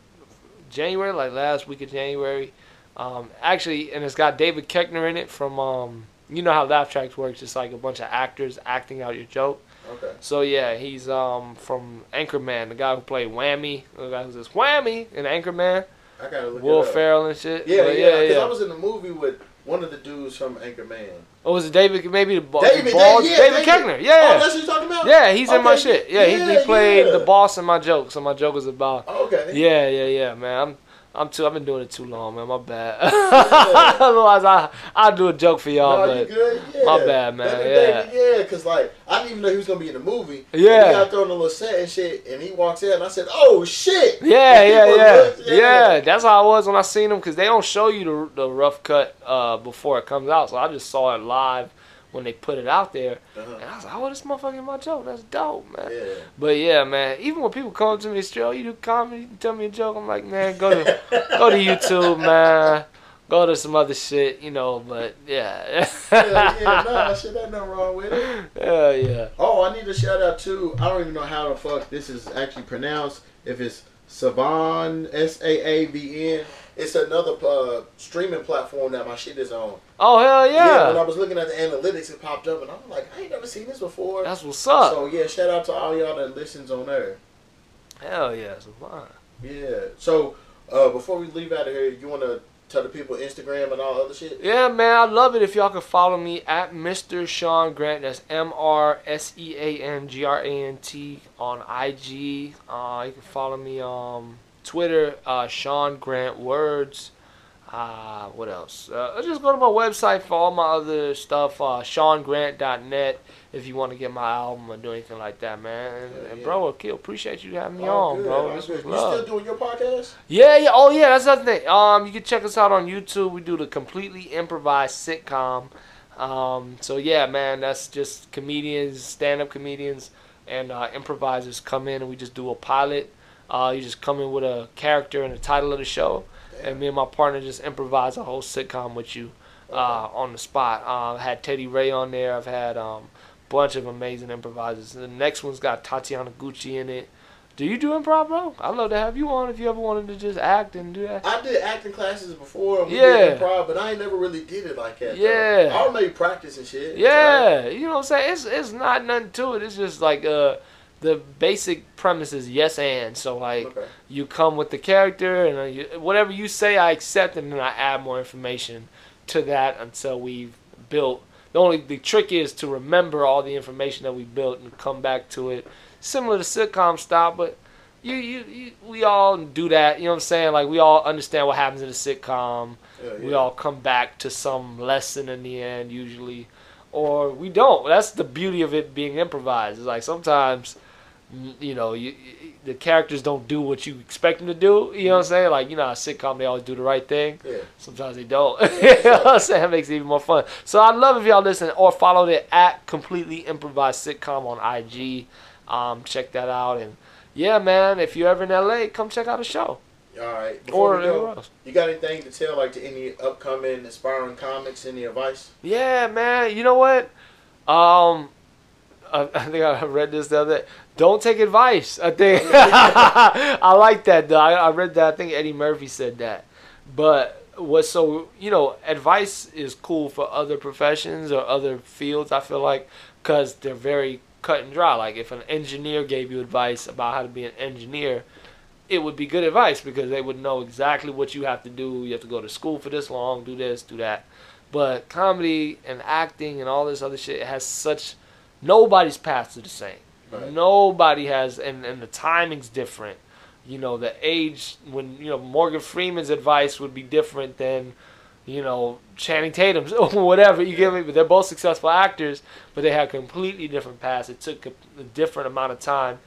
A: January, like last week of January. Um, actually, and it's got David Koechner in it from. Um, you know how laugh tracks works. It's like a bunch of actors acting out your joke.
B: Okay.
A: So yeah, he's um from Anchorman, the guy who played Whammy, the guy who says Whammy in Anchorman,
B: I gotta look
A: Will
B: it up.
A: Ferrell and shit.
B: Yeah,
A: But
B: yeah. Because
A: yeah.
B: I was in the movie with one of the dudes from Anchorman.
A: Oh, was it David? Maybe the
B: David,
A: the boss,
B: yeah,
A: David,
B: David.
A: Koechner.
B: Oh,
A: Yeah,
B: that's what you're talking about.
A: yeah, he's in my shit. Yeah, he,
B: yeah,
A: he played
B: yeah.
A: the boss in my joke. So my joke is about.
B: Okay.
A: Yeah, yeah, yeah, man. I'm. I'm too. I've been doing it too long, man. My bad. [LAUGHS] Otherwise, I I do a joke for y'all,
B: no,
A: but?
B: Yeah.
A: my bad, man.
B: Baby
A: Yeah.
B: Yeah, because like I didn't even know he was gonna be in the movie.
A: Yeah.
B: We got thrown a little set and shit, and he walks in, and I said, "Oh shit!"
A: Yeah, yeah, [LAUGHS]
B: People
A: yeah, yeah. That's how I was when I seen them because they don't show you the, the rough cut uh, before it comes out. So I just saw it live when they put it out there,
B: Uh-huh.
A: and I was like, "Oh, this motherfucking my joke. That's dope, man."
B: Yeah.
A: But yeah, man. Even when people come to me, straight, "Oh, you do comedy? You tell me a joke." I'm like, "Man, go to [LAUGHS] go to YouTube, man. Go to some other shit, you know." But yeah,
B: yeah, yeah, no, shit, ain't nothing wrong with it. [LAUGHS]
A: Hell yeah.
B: Oh, I need a shout out too. I don't even know how the fuck this is actually pronounced. If it's Savan S A A V N, it's another uh, streaming platform that my shit is on.
A: Oh hell yeah. yeah!
B: when I was looking at the analytics, it popped up, and I'm like, I ain't never seen this before.
A: That's what's up.
B: So yeah, shout out to all y'all that listens on there.
A: Hell yeah. So fine.
B: Yeah. So uh, before we leave out of here, you want to tell the people Instagram and all other shit?
A: Yeah, man, I love it if y'all could follow me at Mr. Sean Grant. That's M R S E A N G R A N T on IG. Uh, you can follow me on Twitter, uh, Sean Grant Words. Uh, what else? Uh, just go to my website for all my other stuff, uh, SeanGrant.net, if you want to get my album or do anything like that, man. And,
B: Yeah,
A: and
B: yeah.
A: bro, Akil, appreciate you having me
B: Oh,
A: on,
B: good,
A: bro. This
B: good.
A: was
B: You still doing your podcast?
A: Yeah, yeah. Oh, yeah. That's the other thing. Um, you can check us out on YouTube. We do the completely improvised sitcom. Um, so yeah, man, that's just comedians, stand-up comedians, and uh, improvisers come in and we just do a pilot. Uh, you just come in with a character and the title of the show, and me and my partner just improvise a whole sitcom with you. uh, on the spot. Uh, I had Teddy Ray on there. I've had um, bunch of amazing improvisers. The next one's got Tatiana Gucci in it. Do you do improv, bro? I'd love to have you on if you ever wanted to just act and do that.
B: I did acting classes before.
A: Yeah.
B: improv, but I ain't never really did it like that. though.
A: Yeah.
B: I maybe practice and shit.
A: Yeah, you know what I'm saying? It's it's not nothing to it. It's just like uh the basic premise is yes and. So like
B: Okay.
A: you come with the character and uh, you, whatever you say I accept and then I add more information to that until we've built. The only the trick is to remember all the information that we built and come back to it. Similar to sitcom style but you, you, you we all do that you know what I'm saying? Like we all understand what happens in a sitcom.
B: Yeah,
A: we all come back to some lesson in the end usually. Or we don't. That's the beauty of it being improvised. It's like sometimes you know you, you- the characters don't do what you expect them to do you know what i'm saying like you know a sitcom they always do the right thing
B: Yeah.
A: sometimes they don't [LAUGHS] you know what i'm saying that makes it even more fun so i'd love if y'all listen or follow the at completely improvised sitcom on ig um, check that out and yeah man if you're ever in la come check out a show
B: All right. Before
A: or
B: we go, you got anything to tell like to any upcoming aspiring comics? Any advice?
A: Yeah, man. You know what? Um, I, I think I read this the other. day. Don't take advice. I think [LAUGHS] [LAUGHS] I like that. Though. I, I read that. I think Eddie Murphy said that. But what's so you know, advice is cool for other professions or other fields. I feel like because they're very cut and dry. Like if an engineer gave you advice about how to be an engineer. It would be good advice because they would know exactly what you have to do. You have to go to school for this long, do this, do that. But comedy and acting and all this other shit has such nobody's paths are the same.
B: Right.
A: Nobody has and, and the timing's different. You know, the age when you know Morgan Freeman's advice would be different than you know Channing Tatum's [LAUGHS] or whatever. You get me? But they're both successful actors, but they have completely different paths. It took a, a different amount of time.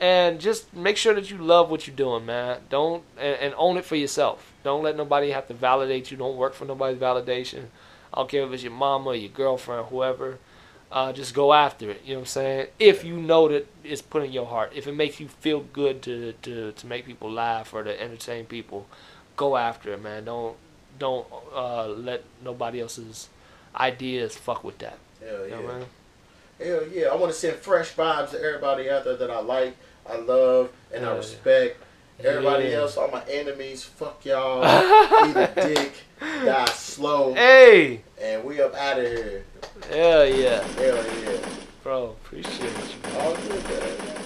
A: And just make sure that you love what you're doing, man. Don't and, and own it for yourself. Don't let nobody have to validate you. Don't work for nobody's validation. I don't care if it's your mama, or your girlfriend, whoever. Uh, just go after it. You know what I'm saying? If you know that it's put in your heart, if it makes you feel good to to to make people laugh or to entertain people, go after it, man. Don't don't uh, let nobody else's ideas fuck with that.
B: Hell
A: You know
B: yeah.
A: I mean?
B: Hell yeah. I want to send fresh vibes to everybody out there that I like, I love, and I
A: respect. yeah.
B: Everybody
A: Yeah.
B: else, all my enemies, fuck y'all. [LAUGHS] Eat a dick, die slow,
A: Hey,
B: and we up out of here.
A: hell yeah,
B: Hell yeah.
A: bro. Appreciate you.
B: All good, man.